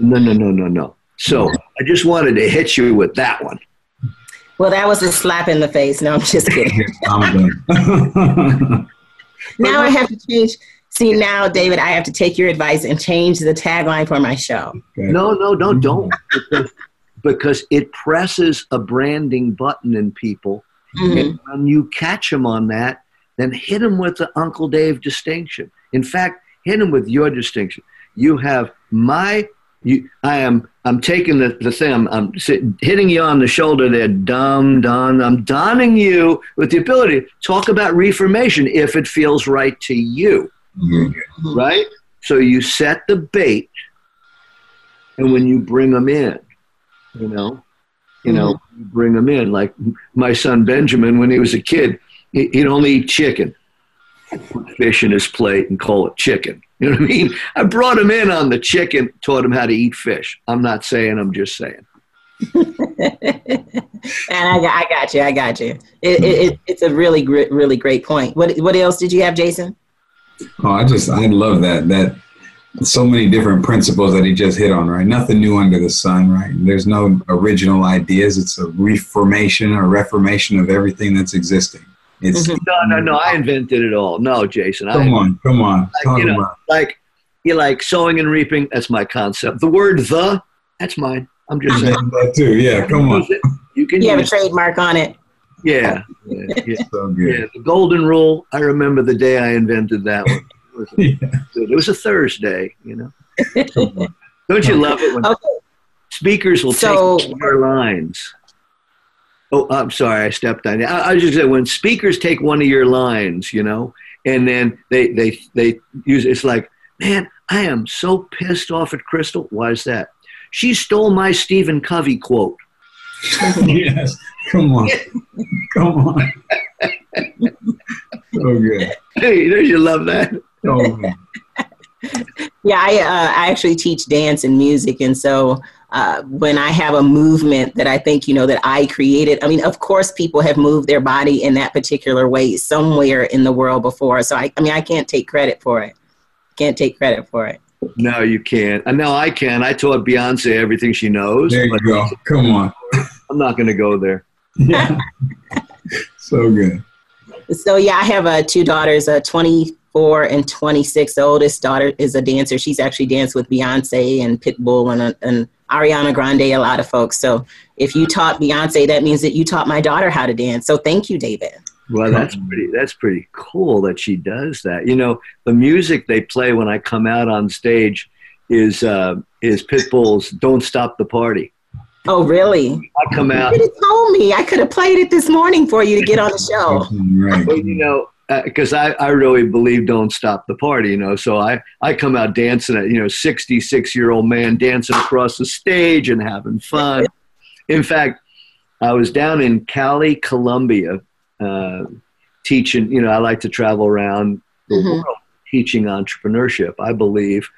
S3: No, no, no, no, no. So I just wanted to hit you with that one.
S2: Well, that was a slap in the face. No, I'm just kidding. *laughs* *laughs* now I have to change. See, now, David, I have to take your advice and change the tagline for my show.
S3: No, no, no, don't. Because, because it presses a branding button in people. Mm-hmm. And when you catch them on that, then hit them with the Uncle Dave distinction. In fact, hit them with your distinction. You have my you, I am I'm taking the, the thing, I'm, I'm hitting you on the shoulder there, dumb, done. I'm donning you with the ability to talk about reformation if it feels right to you. Mm-hmm. Right? So you set the bait, and when you bring them in, you know, you know, bring them in. Like my son Benjamin, when he was a kid, he'd only eat chicken, put fish in his plate, and call it chicken. *laughs* You know what I mean? I brought him in on the chicken, taught him how to eat fish. I'm not saying, I'm just saying. *laughs*
S2: and I, I, got you. I got you. It, it, it's a really, great, really great point. What, what else did you have, Jason?
S4: Oh, I just, I love that. That so many different principles that he just hit on, right? Nothing new under the sun, right? There's no original ideas. It's a reformation or reformation of everything that's existing.
S3: It's mm-hmm. no, no, no. I invented it all. No, Jason.
S4: Come I, on, come on.
S3: Like, you know, like you like sowing and reaping. That's my concept. The word "the" that's mine. I'm just saying
S4: that too. Yeah, come on.
S2: You can. You have a trademark on it.
S3: Yeah, yeah, yeah. so yeah. The golden rule. I remember the day I invented that one. It was a, yeah. it was a Thursday. You know. *laughs* Oh, don't you love it when okay. speakers will so, take our lines? Oh, I'm sorry, I stepped on you. I, I just said when speakers take one of your lines, you know, and then they they they use it's like, man, I am so pissed off at Crystal. Why is that? She stole my Stephen Covey quote. *laughs*
S4: yes. Come on. *laughs* Come on. so good.
S3: Hey, don't you love that?
S4: Oh.
S2: yeah, I, uh, I actually teach dance and music, and so uh, when I have a movement that I think you know that I created, I mean, of course, people have moved their body in that particular way somewhere in the world before. So I, I mean, I can't take credit for it. Can't take credit for it.
S3: No, you can't. Uh, no, I can. I taught Beyonce everything she knows.
S4: There you go. Come on. *laughs*
S3: I'm not going to go there.
S4: Yeah. *laughs* so good.
S2: So yeah, I have uh, two daughters, a 20 four and 26. The oldest daughter is a dancer. She's actually danced with Beyonce and Pitbull and, and Ariana Grande, a lot of folks. So if you taught Beyonce, that means that you taught my daughter how to dance. So thank you, David.
S3: Well, that's pretty. That's pretty cool that she does that. You know, the music they play when I come out on stage is uh, is Pitbull's "Don't Stop the Party."
S2: Oh, really?
S3: I come out.
S2: You could have told me. I could have played it this morning for you to get on the show.
S4: right.
S3: But, you know, because I, I really believe don't stop the party, you know. So I, I come out dancing at, you know, 66 year old man dancing across the stage and having fun. In fact, I was down in Cali, Colombia, uh, teaching, you know, I like to travel around the
S2: Mhm.
S3: world teaching entrepreneurship. I believe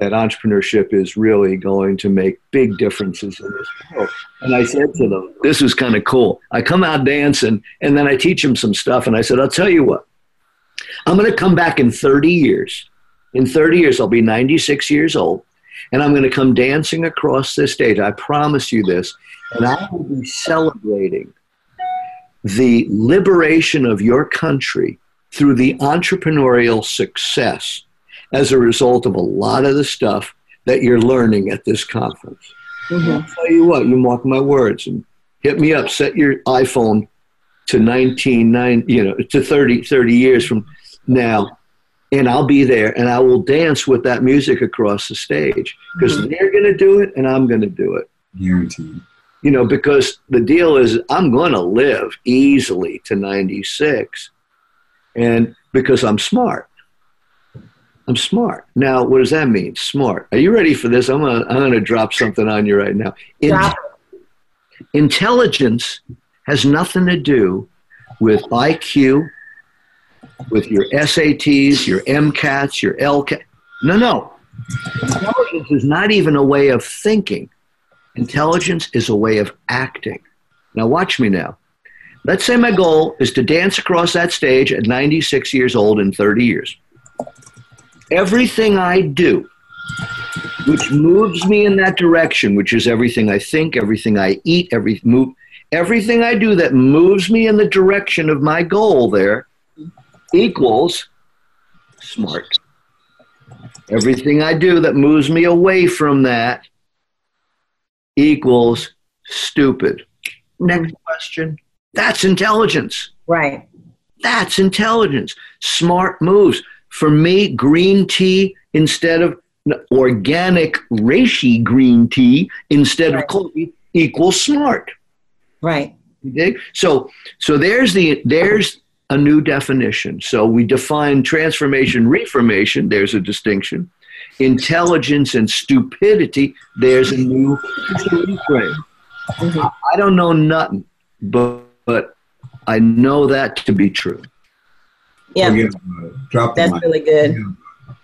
S3: that entrepreneurship is really going to make big differences in this world. And I said to them, this is kind of cool. I come out dancing and then I teach them some stuff. And I said, I'll tell you what, I'm going to come back in 30 years. In 30 years, I'll be 96 years old. And I'm going to come dancing across this stage. I promise you this. And I will be celebrating the liberation of your country through the entrepreneurial success as a result of a lot of the stuff that you're learning at this conference.
S2: Mhm.
S3: I'll tell you what, you mark my words and hit me up, set your iPhone to 19, nine, you know, to 30, 30 years from now, and I'll be there and I will dance with that music across the stage because they're going to do it and I'm going to do it.
S4: Guaranteed.
S3: You know, because the deal is I'm going to live easily to 96 and because I'm smart. I'm smart. Now, what does that mean? Smart. Are you ready for this? I'm gonna I'm gonna drop something on you right now. Intelligence has nothing to do with IQ, with your SATs, your MCATs, your LCAT. No, no. Intelligence is not even a way of thinking. Intelligence is a way of acting. Now, watch me now. Let's say my goal is to dance across that stage at 96 years old in 30 years. Everything I do, which moves me in that direction, which is everything I think, everything I eat, every move, everything I do that moves me in the direction of my goal there equals smart. Everything I do that moves me away from that equals stupid. Next question. That's intelligence.
S2: Right.
S3: That's intelligence. Smart moves. For me, green tea instead of organic reishi green tea instead
S2: Right.
S3: of coffee equals smart.
S2: Right.
S3: So so there's the there's a new definition. So we define transformation, reformation, there's a distinction. Intelligence and stupidity, there's a new there's a reframe.
S2: Mhm.
S3: I don't know nothing, but but I know that to be true.
S2: Yeah.
S4: Forget about it. Drop
S2: That's
S4: mic.
S2: really good.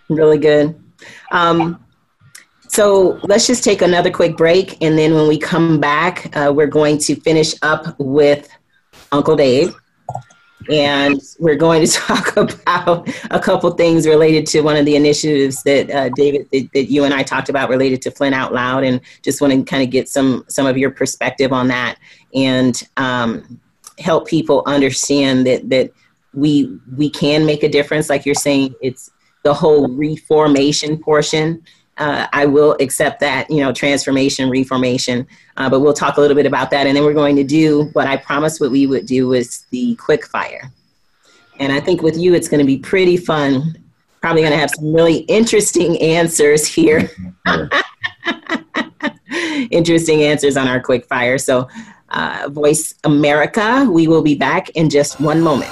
S2: Really good. Um, so let's just take another quick break. And then when we come back, uh, we're going to finish up with Uncle Dave. And we're going to *laughs* talk about a couple things related to one of the initiatives that uh, David, that, that you and I talked about related to Flint Out Loud, and just want to kind of get some some of your perspective on that, and um, help people understand that that we we can make a difference. Like you're saying, it's the whole reformation portion. Uh, I will accept that, you know, transformation, reformation. Uh, but we'll talk a little bit about that, and then we're going to do what I promised what we would do was the quick fire. And I think with you, it's going to be pretty fun. Probably going to have some really interesting answers here. *laughs* interesting answers on our quick fire. So, uh, Voice America, we will be back in just one moment.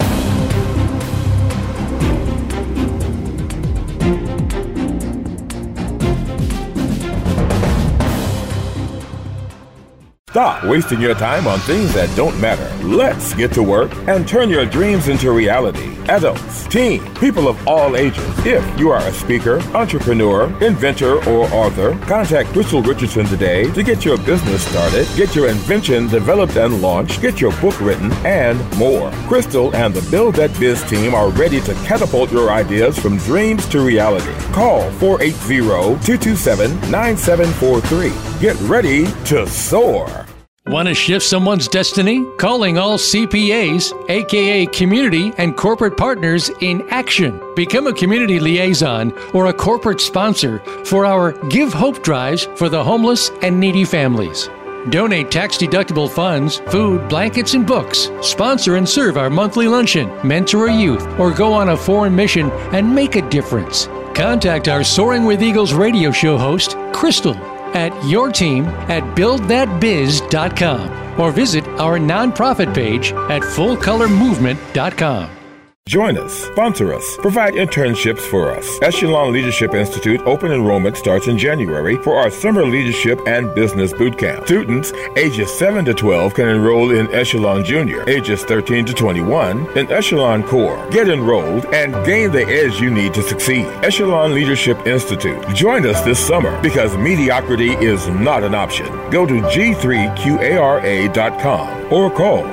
S5: Stop wasting your time on things that don't matter. Let's get to work and turn your dreams into reality. Adults, teens, people of all ages. If you are a speaker, entrepreneur, inventor, or author, contact Crystal Richardson today to get your business started, get your invention developed and launched, get your book written, and more. Crystal and the Build That Biz team are ready to catapult your ideas from dreams to reality. Call 480 227 9743. Get ready to soar.
S1: Want to shift someone's destiny? Calling all CPAs, aka community and corporate partners in action. Become a community liaison or a corporate sponsor for our Give Hope drives for the homeless and needy families. Donate tax deductible funds, food, blankets, and books. Sponsor and serve our monthly luncheon, mentor a youth, or go on a foreign mission and make a difference. Contact our Soaring with Eagles radio show host, Crystal, at your team at buildthatbiz.com or visit our nonprofit page at fullcolormovement.com.
S5: Join us, sponsor us, provide internships for us. Echelon Leadership Institute open enrollment starts in January for our summer leadership and business boot camp. Students ages 7 to 12 can enroll in Echelon Junior, ages 13 to 21 in Echelon Core. Get enrolled and gain the edge you need to succeed. Echelon Leadership Institute. Join us this summer because mediocrity is not an option. Go to g3qara.com or call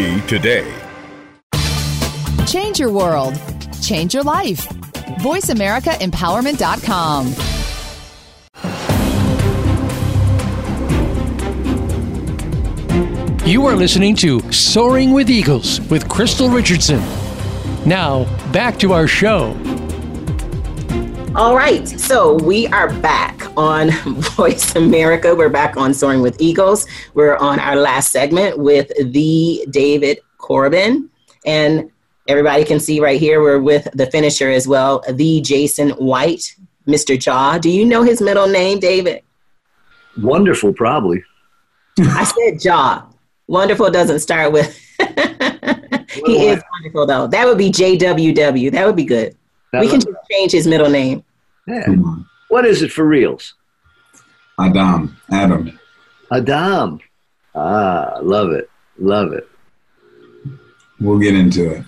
S5: 480-227-9743 today.
S7: Change your world. Change your life. VoiceAmericaEmpowerment.com.
S1: You are listening to Soaring with Eagles with Crystal Richardson. Now, back to our show.
S2: All right, so we are back on *laughs* Voice America. We're back on Soaring with Eagles. We're on our last segment with the David Corbin. And everybody can see right here, we're with the finisher as well, the Jason White, Mr. Jaw. Do you know his middle name, David?
S3: Wonderful, probably.
S2: I said Jaw. Wonderful doesn't start with. *laughs* he is wonderful, though. That would be JWW. That would be good.
S3: That
S2: we can just change his middle name.
S3: Yeah. What is it for reals?
S4: Adam, Adam.
S3: Adam. Ah, love it. Love it.
S4: We'll get into it.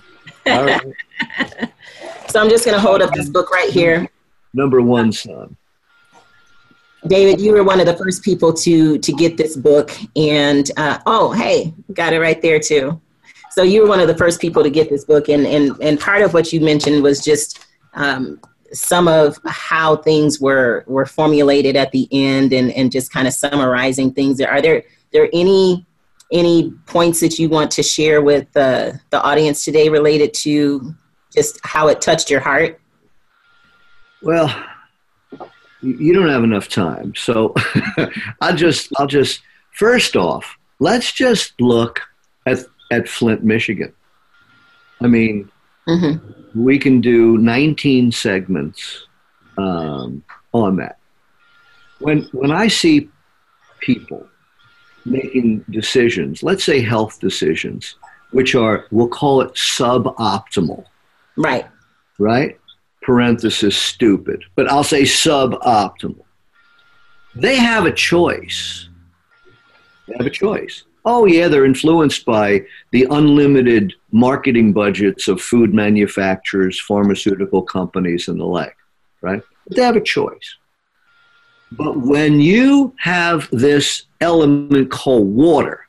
S3: All right. *laughs*
S2: So I'm just going to hold up this book right here.
S3: Number one son.
S2: David, you were one of the first people to to get this book, and uh, oh, hey, got it right there too. So you were one of the first people to get this book, and and and part of what you mentioned was just um, some of how things were were formulated at the end, and and just kind of summarizing things. Are there there any any points that you want to share with uh, the audience today related to just how it touched your heart?
S3: Well, you don't have enough time. So *laughs* I'll just I'll just first off, let's just look at at Flint, Michigan. I mean,
S2: hmm
S3: we can do 19 segments um, on that. When when I see people making decisions, let's say health decisions, which are we'll call it suboptimal,
S2: Right.
S3: right? Parenthesis stupid, but I'll say suboptimal. They have a choice. They have a choice. Oh, yeah, they're influenced by the unlimited marketing budgets of food manufacturers, pharmaceutical companies, and the like, right? But they have a choice. But when you have this element called water,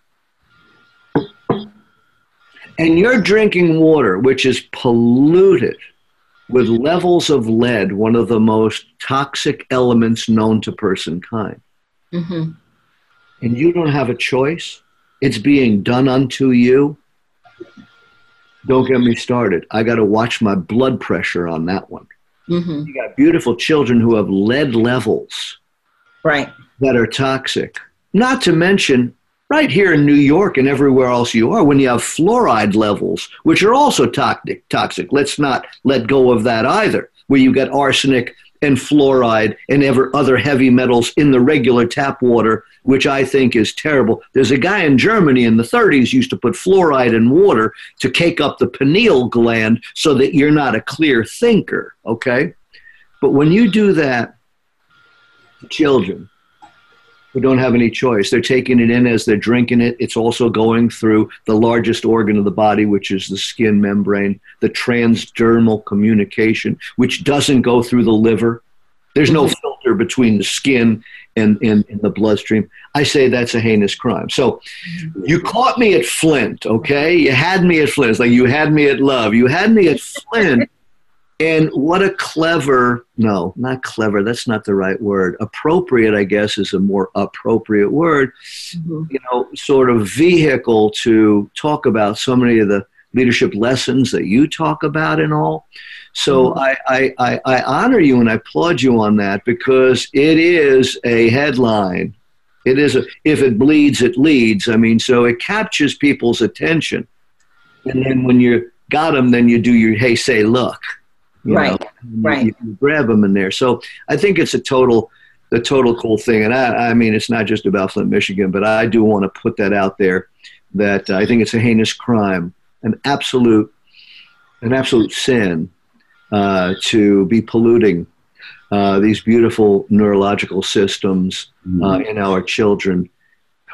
S3: and you're drinking water which is polluted with levels of lead, one of the most toxic elements known to personkind,
S2: hmm
S3: and you don't have a choice, it's being done unto you. Don't get me started. I got to watch my blood pressure on that one.
S2: hmm
S3: You got beautiful children who have lead levels
S2: Right.
S3: that are toxic. Not to mention, right here in New York and everywhere else you are, when you have fluoride levels, which are also toxic. Toxic. Let's not let go of that either. Where you get arsenic and fluoride and ever other heavy metals in the regular tap water, which I think is terrible. There's a guy in Germany in the 30s used to put fluoride in water to cake up the pineal gland so that you're not a clear thinker. Okay, but when you do that, to children who don't have any choice. They're taking it in as they're drinking it. It's also going through the largest organ of the body, which is the skin membrane, the transdermal communication, which doesn't go through the liver. There's no mm-hmm. filter between the skin and, and, and the bloodstream. I say that's a heinous crime. So you caught me at Flint, okay? You had me at Flint. It's like you had me at Love. You had me at Flint. And what a clever, no, not clever, that's not the right word. Appropriate, I guess, is a more appropriate word,
S2: Mhm.
S3: you know, sort of vehicle to talk about so many of the leadership lessons that you talk about and all. So mm-hmm. I, I, I, I honor you and I applaud you on that because it is a headline. It is a, if it bleeds, it leads. I mean, so it captures people's attention. And then when you got them, then you do your, hey, say, look.
S2: Right,
S3: know,
S2: right.
S3: You, you grab them in there. So I think it's a total, a total cool thing. And I, I mean, it's not just about Flint, Michigan, but I do want to put that out there that uh, I think it's a heinous crime, an absolute, an absolute sin uh, to be polluting uh, these beautiful neurological systems uh, in our children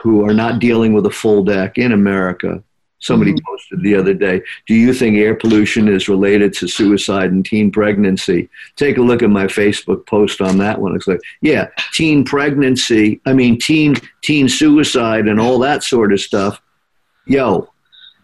S3: who are not dealing with a full deck in America. Somebody posted the other day, do you think air pollution is related to suicide and teen pregnancy? Take a look at my Facebook post on that one. It's like, yeah, teen pregnancy, I mean, teen, teen suicide and all that sort of stuff. Yo,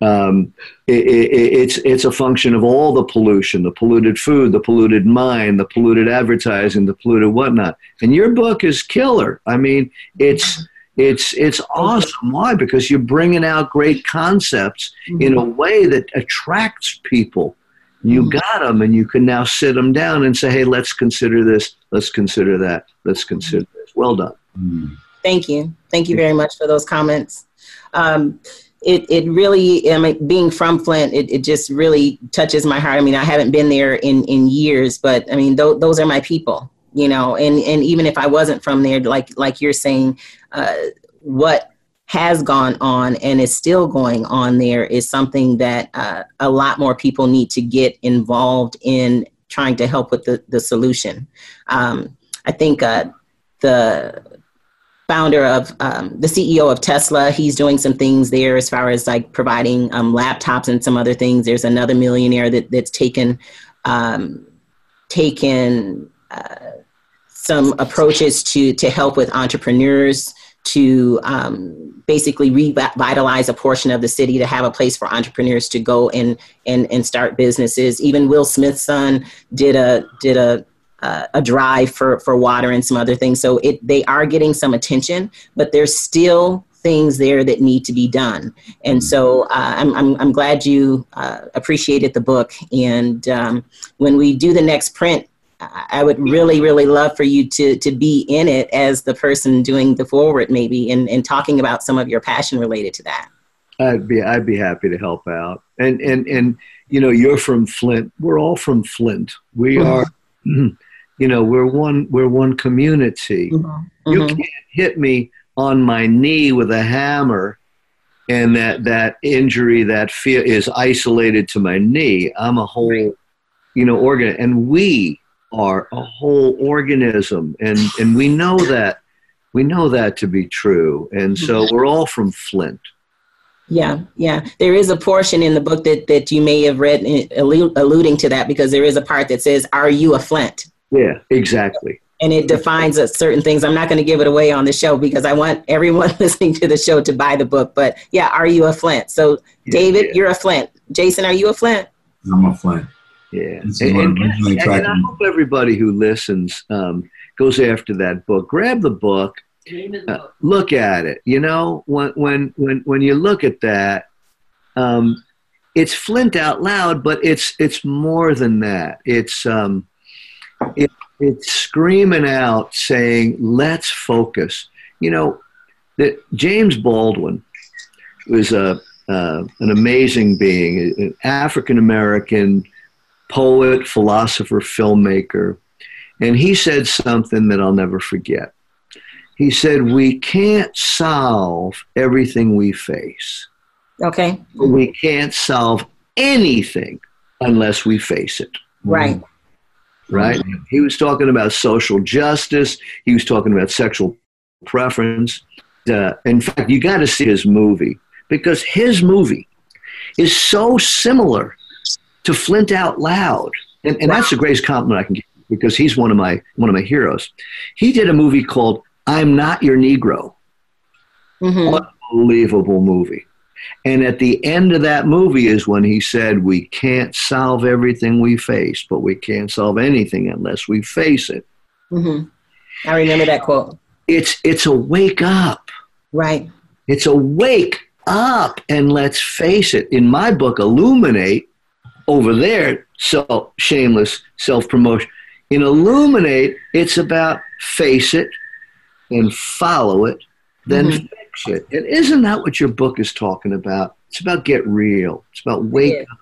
S3: um, it, it, it's it's a function of all the pollution, the polluted food, the polluted mind, the polluted advertising, the polluted whatnot. And your book is killer. I mean, it's it's it's awesome. Why? Because you're bringing out great concepts in a way that attracts people. You got them, and you can now sit them down and say, "Hey, let's consider this. Let's consider that. Let's consider this." Well done.
S4: Mm.
S2: Thank you. Thank you very much for those comments. Um, it, it really, I mean, being from Flint, it, it just really touches my heart. I mean, I haven't been there in, in years, but I mean, th- those are my people, you know, and, and even if I wasn't from there, like, like you're saying, uh, what has gone on and is still going on there is something that uh, a lot more people need to get involved in trying to help with the, the solution. Um, I think uh, the founder of um, the CEO of Tesla. He's doing some things there as far as like providing um, laptops and some other things. There's another millionaire that that's taken um, taken uh, some approaches to to help with entrepreneurs to um, basically revitalize a portion of the city to have a place for entrepreneurs to go and and and start businesses. Even Will Smith's son did a did a uh, a drive for for water and some other things. So it they are getting some attention, but there's still things there that need to be done. And so uh, I'm, I'm I'm glad you uh, appreciated the book. And um, when we do the next print, I would really really love for you to to be in it as the person doing the foreword, maybe, and and talking about some of your passion related to that.
S3: I'd be I'd be happy to help out. And and and you know, you're from Flint. We're all from Flint. We
S2: Mhm.
S3: are *clears throat* you know, we're one we're one community. You
S2: Mhm.
S3: can't hit me on my knee with a hammer and that that injury that fear is isolated to my knee. I'm a whole you know organ and we are a whole organism and and we know that we know that to be true. And so we're all from Flint.
S2: Yeah, yeah. There is a portion in the book that, that you may have read eh, alluding to that because there is a part that says, Are you a Flint?
S3: Yeah, exactly.
S2: And it defines certain things. I'm not going to give it away on the show because I want everyone *laughs* listening to the show to buy the book. But yeah, Are you a Flint? So,
S3: Yeah,
S2: David,
S3: yeah.
S2: you're a Flint. Jason, are you a Flint?
S4: I'm a Flint.
S3: Yeah,
S4: This is
S3: and, and, and I hope everybody who listens um, goes after that book. Grab the book, uh, look at it. You know, when when when when you look at that, um, it's Flint out loud, but it's it's more than that. It's um, it, it's screaming out, saying, "Let's focus." You know, that James Baldwin was a uh, an amazing being, an African American poet, philosopher, filmmaker. And he said something that I'll never forget. He said, We can't solve everything we face,
S2: Okay.
S3: we can't solve anything unless we face it.
S2: Right.
S3: Right? He was talking about social justice, he was talking about sexual preference. Uh, in fact, you got to see his movie because his movie is so similar to Flint Out Loud, and, and that's the greatest compliment I can give because he's one of my one of my heroes. He did a movie called "I'm Not Your Negro."
S2: Mhm.
S3: Unbelievable movie. And at the end of that movie is when he said, "We can't solve everything we face, but we can't solve anything unless we face it."
S2: hmm I remember that quote.
S3: It's it's a wake up.
S2: Right.
S3: It's a wake up, and let's face it. In my book, Illuminate, over there, so shameless self promotion. In Illuminate, it's about face it and follow it, then
S2: Mhm.
S3: Fix it. And isn't that what your book is talking about? It's about get real. It's about wake
S2: is.
S3: up.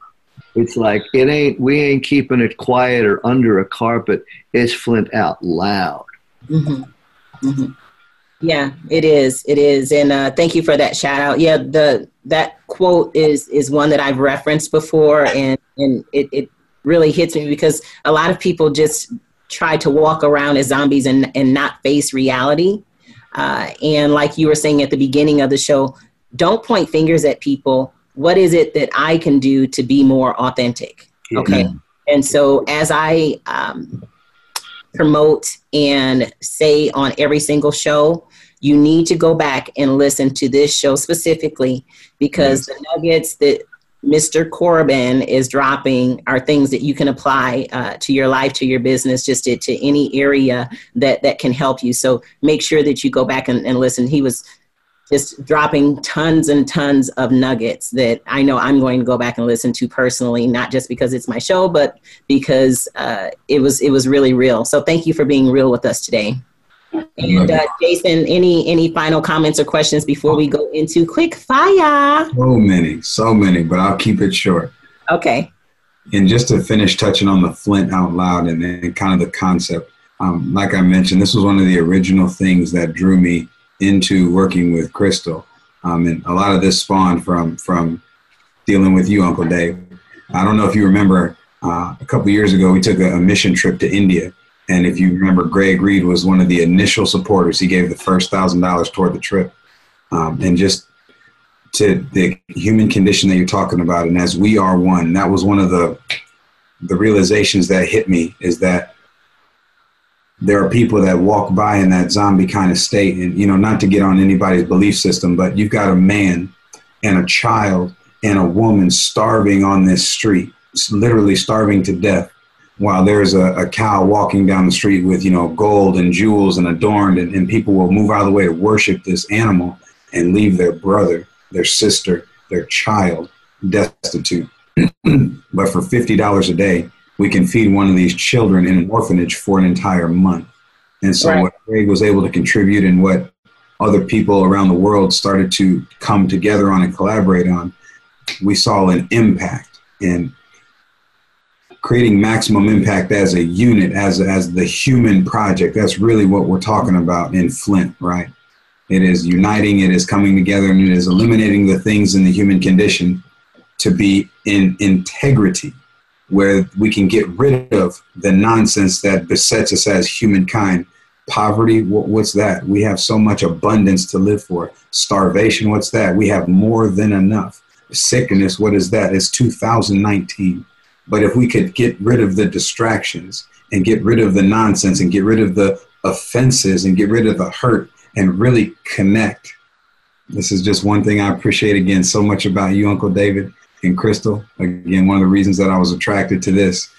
S3: It's like it ain't we ain't keeping it quiet or under a carpet. It's Flint out loud.
S2: hmm hmm Yeah, it is. It is. And uh, thank you for that shout out. Yeah, the that quote is is one that I've referenced before, and and it, it really hits me because a lot of people just try to walk around as zombies and and not face reality. Uh, and like you were saying at the beginning of the show, don't point fingers at people. What is it that I can do to be more authentic? Okay. And so as I um, promote and say on every single show, you need to go back and listen to this show specifically because the nuggets that Mr. Corbin is dropping are things that you can apply uh, to your life, to your business, just to, to any area that, that can help you. So make sure that you go back and, and listen. He was just dropping tons and tons of nuggets that I know I'm going to go back and listen to personally, not just because it's my show, but because uh, it was it was really real. So thank you for being real with us today. And uh, Jason, any any final comments or questions before we go into quick fire?
S4: So many, so many, but I'll keep it short.
S2: Okay.
S4: And just to finish touching on the Flint out loud and, and kind of the concept, um, like I mentioned, this was one of the original things that drew me into working with Crystal. Um, and a lot of this spawned from from dealing with you, Uncle Dave. I don't know if you remember, uh, a couple years ago, we took a, a mission trip to India. And if you remember, Greg Reid was one of the initial supporters. He gave the first thousand dollars toward the trip. Um, and just to the human condition that you're talking about, and as we are one, that was one of the the realizations that hit me is that there are people that walk by in that zombie kind of state, and you know, not to get on anybody's belief system, but you've got a man and a child and a woman starving on this street, literally starving to death, while there's a, a cow walking down the street with you know gold and jewels and adorned, and, and people will move out of the way to worship this animal and leave their brother, their sister, their child destitute. *clears throat* but for fifty dollars a day, we can feed one of these children in an orphanage for an entire month. And so,
S2: Right.
S4: what Greg was able to contribute and what other people around the world started to come together on and collaborate on, we saw an impact in creating maximum impact as a unit, as, as the human project. That's really what we're talking about in Flint, right? It is uniting, it is coming together, and it is eliminating the things in the human condition to be in integrity, where we can get rid of the nonsense that besets us as humankind. Poverty, wh- what's that? We have so much abundance to live for. Starvation, what's that? We have more than enough. Sickness, what is that? It's 2019. But if we could get rid of the distractions and get rid of the nonsense and get rid of the offenses and get rid of the hurt and really connect. This is just one thing I appreciate again so much about you, Uncle David and Crystal. Again, one of the reasons that I was attracted to this.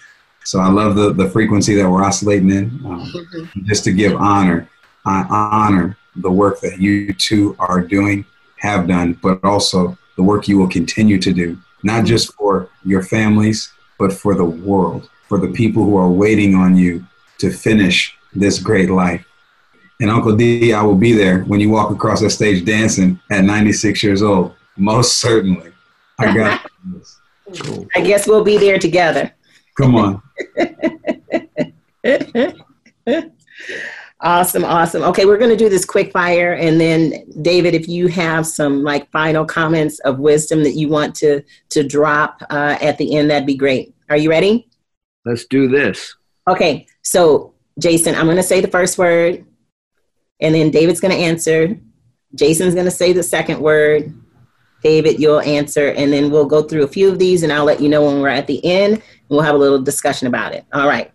S4: So I love the, the frequency that we're oscillating in. Um, just to give honor, I honor the work that you two are doing, have done, but also the work you will continue to do, not just for your families, but for the world, for the people who are waiting on you to finish this great life. And Uncle D, I will be there when you walk across that stage dancing at 96 years old. Most certainly. I got *laughs* this.
S2: I guess we'll be there together.
S4: Come on. *laughs*
S2: Awesome, awesome. Okay, we're going to do this quick fire, and then David, if you have some like final comments of wisdom that you want to to drop uh, at the end, that'd be great. Are you ready?
S3: Let's do this.
S2: Okay, so Jason, I'm going to say the first word. And then David's going to answer. Jason's going to say the second word. David, you'll answer. And then we'll go through a few of these and I'll let you know when we're at the end. And we'll have a little discussion about it. All right.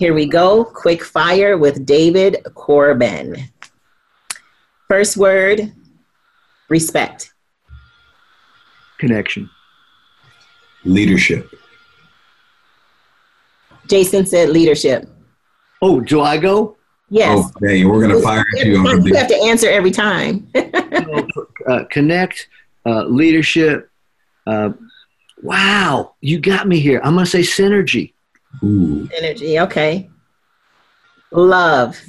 S2: Here we go. Quick fire with David Corbin. First word respect.
S3: Connection.
S4: Leadership.
S2: Jason said leadership.
S3: Oh, do I go?
S2: Yes.
S4: Okay, we're going to fire at you.
S2: You, you have to answer every time. *laughs*
S3: uh, connect, uh, leadership. Uh, wow, you got me here. I'm going to say synergy.
S4: Ooh.
S2: Synergy, okay. Love.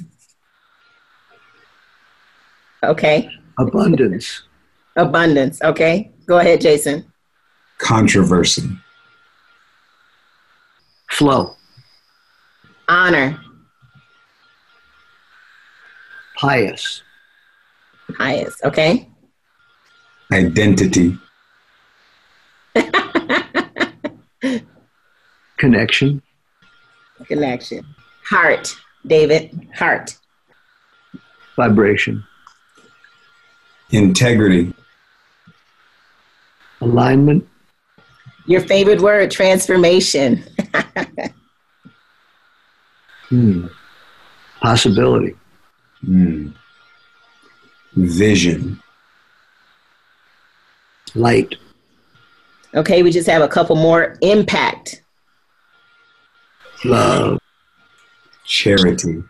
S2: Okay.
S3: Abundance.
S2: Abundance, okay. Go ahead, Jason.
S4: Controversy.
S3: Flow.
S2: Honor.
S3: Pious.
S2: Pious, okay.
S4: Identity. *laughs*
S3: Connection.
S2: Connection. Heart, David. Heart.
S3: Vibration.
S4: Integrity.
S3: Alignment.
S2: Your favorite word, transformation. *laughs*
S3: Hmm. Possibility.
S4: Mm. Vision.
S3: Light.
S2: okay, we just have a couple more. Impact.
S3: Love.
S4: Charity.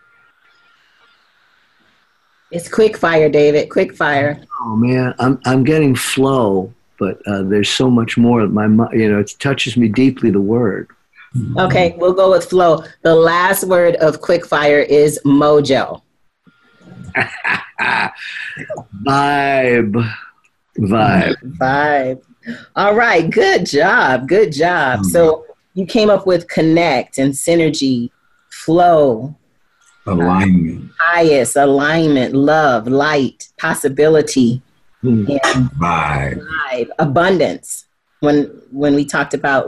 S2: It's quick fire, David. Quick fire.
S3: Oh man, I'm I'm getting flow, but uh, there's so much more. My you know, it touches me deeply. The word.
S2: Okay, we'll go with flow. The last word of quick fire is mojo. *laughs*
S3: Vibe. Vibe.
S2: Vibe. All right, good job. Good job. So you came up with connect and synergy, flow,
S4: Alignment.
S2: highest, alignment, love, light, possibility,
S3: Hmm.
S2: and
S4: Vibe.
S2: vibe, abundance. When when we talked about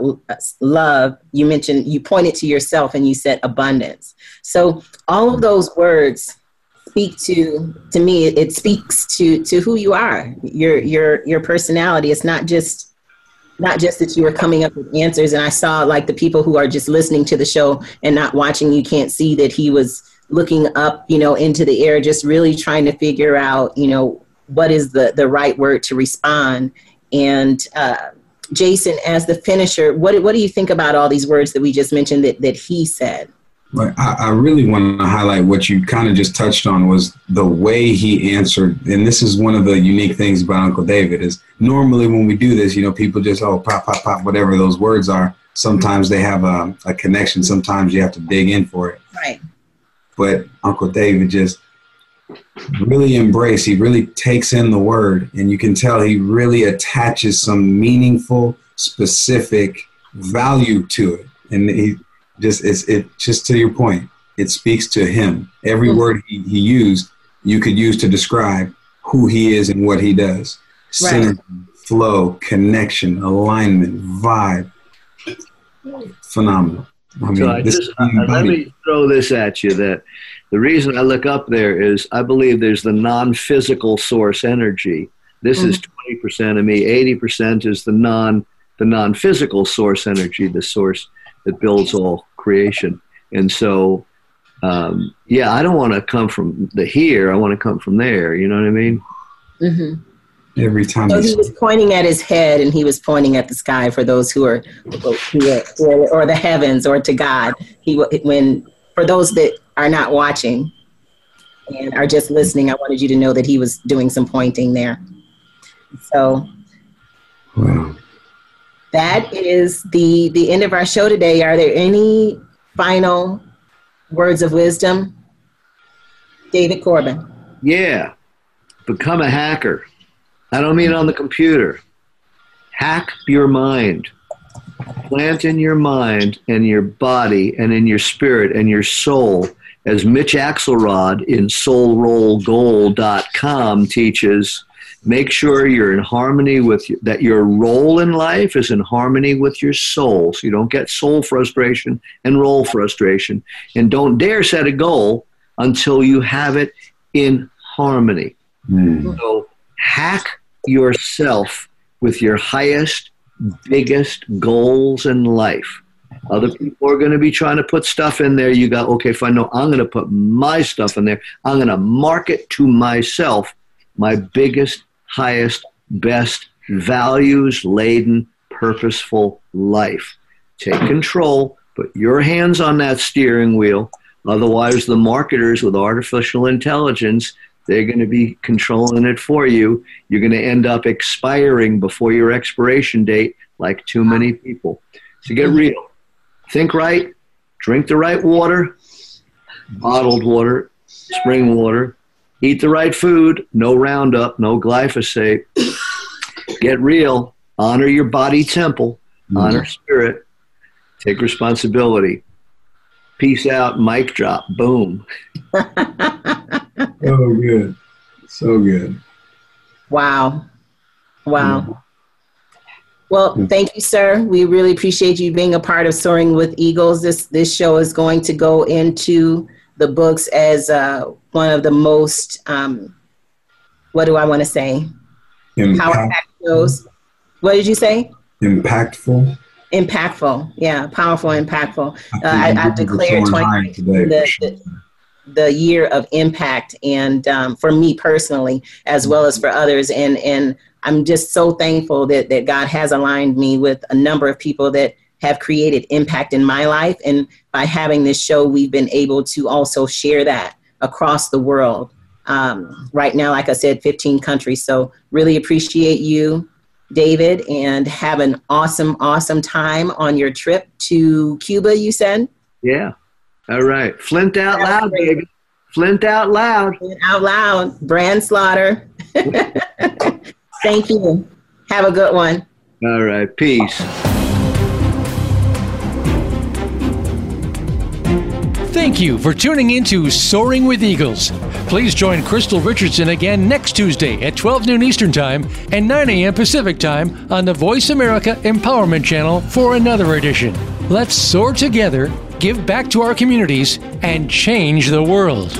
S2: love, you mentioned you pointed to yourself and you said abundance. So all of those words speak to to me. It speaks to to who you are, your your your personality. It's not just not just that you were coming up with answers. And I saw like the people who are just listening to the show and not watching. You can't see that he was looking up, you know, into the air, just really trying to figure out, you know, what is the the right word to respond. And uh, Jason, as the finisher, what what do you think about all these words that we just mentioned that that he said?
S4: But I, I really want to highlight what you kind of just touched on was the way he answered. And this is one of the unique things about Uncle David is normally when we do this, you know, people just, oh, pop, pop, pop, whatever those words are. Sometimes they have a, a connection. Sometimes you have to dig in for it.
S2: Right.
S4: But Uncle David just really embrace. He really takes in the word, and you can tell he really attaches some meaningful, specific value to it. And he just it's it just to your point. It speaks to him. Every
S2: Mhm.
S4: word he, he used, you could use to describe who he is and what he does.
S2: Right.
S4: Synergy, flow, connection, alignment, vibe. Phenomenal. I mean,
S3: So I
S4: this
S3: just, uh, let me throw this at you that the reason I look up there is I believe there's the non physical source energy. This is 20% of me, 80% is the non the non physical source energy, the source that builds all creation. And so, um, yeah, I don't want to come from the here, I want to come from there. You know what I mean?
S2: hmm
S4: every time
S2: So
S4: he
S2: he was pointing at his head and he was pointing at the sky for those who are, who are or, or the heavens or to God. He wa- when for those that are not watching and are just listening, I wanted you to know that he was doing some pointing there. So
S4: Wow.
S2: That is the the end of our show today. Are there any final words of wisdom? David Corbin.
S3: Yeah. Become a hacker. I don't mean on the computer. Hack your mind. Plant in your mind and your body and in your spirit and your soul, as Mitch Axelrod in soulrolegoal.com teaches, make sure you're in harmony with that your role in life is in harmony with your soul so you don't get soul frustration and role frustration and don't dare set a goal until you have it in harmony.
S4: Mm.
S3: So hack yourself with your highest, biggest goals in life. Other people are going to be trying to put stuff in there. You go, okay, fine. No, I'm going to put my stuff in there. I'm going to market to myself my biggest, highest, best, values laden, purposeful life. Take control, put your hands on that steering wheel. Otherwise, the marketers with artificial intelligence, they're going to be controlling it for you. You're going to end up expiring before your expiration date, like too many people. So get real. Think right, drink the right water, bottled water, spring water, eat the right food, no Roundup, no glyphosate. Get real, honor your body temple, mm-hmm. honor spirit, take responsibility. Peace out, mic drop, boom. *laughs*
S4: So good. So good.
S2: Wow. Wow. Well, thank you, sir. We really appreciate you being a part of Soaring with Eagles. This this show is going to go into the books as uh, one of the most um, what do I want to say? Power
S4: Impact,
S2: pack. What did you say?
S4: impactful.
S2: Impactful. Yeah, powerful, impactful. Uh,
S4: I
S2: I,
S4: think
S2: I
S4: we're
S2: declared
S4: soaring
S2: 20 the, the, the year of impact, and um, for me personally, as well as for others. And and I'm just so thankful that that God has aligned me with a number of people that have created impact in my life. And by having this show, we've been able to also share that across the world. Um, right now, like I said, 15 countries. So really appreciate you, David, and have an awesome, awesome time on your trip to Cuba, you said?
S3: Yeah. All right. Flint out
S2: That's
S3: loud,
S2: great.
S3: baby. Flint out loud.
S2: Out loud, brand slaughter. *laughs* *laughs* Thank you. Have a good one.
S3: All right. Peace.
S1: Thank you for tuning in to Soaring with Eagles. Please join Crystal Richardson again next Tuesday at 12 noon Eastern Time and 9 a.m. Pacific Time on the Voice America Empowerment Channel for another edition. Let's soar together, give back to our communities, and change the world.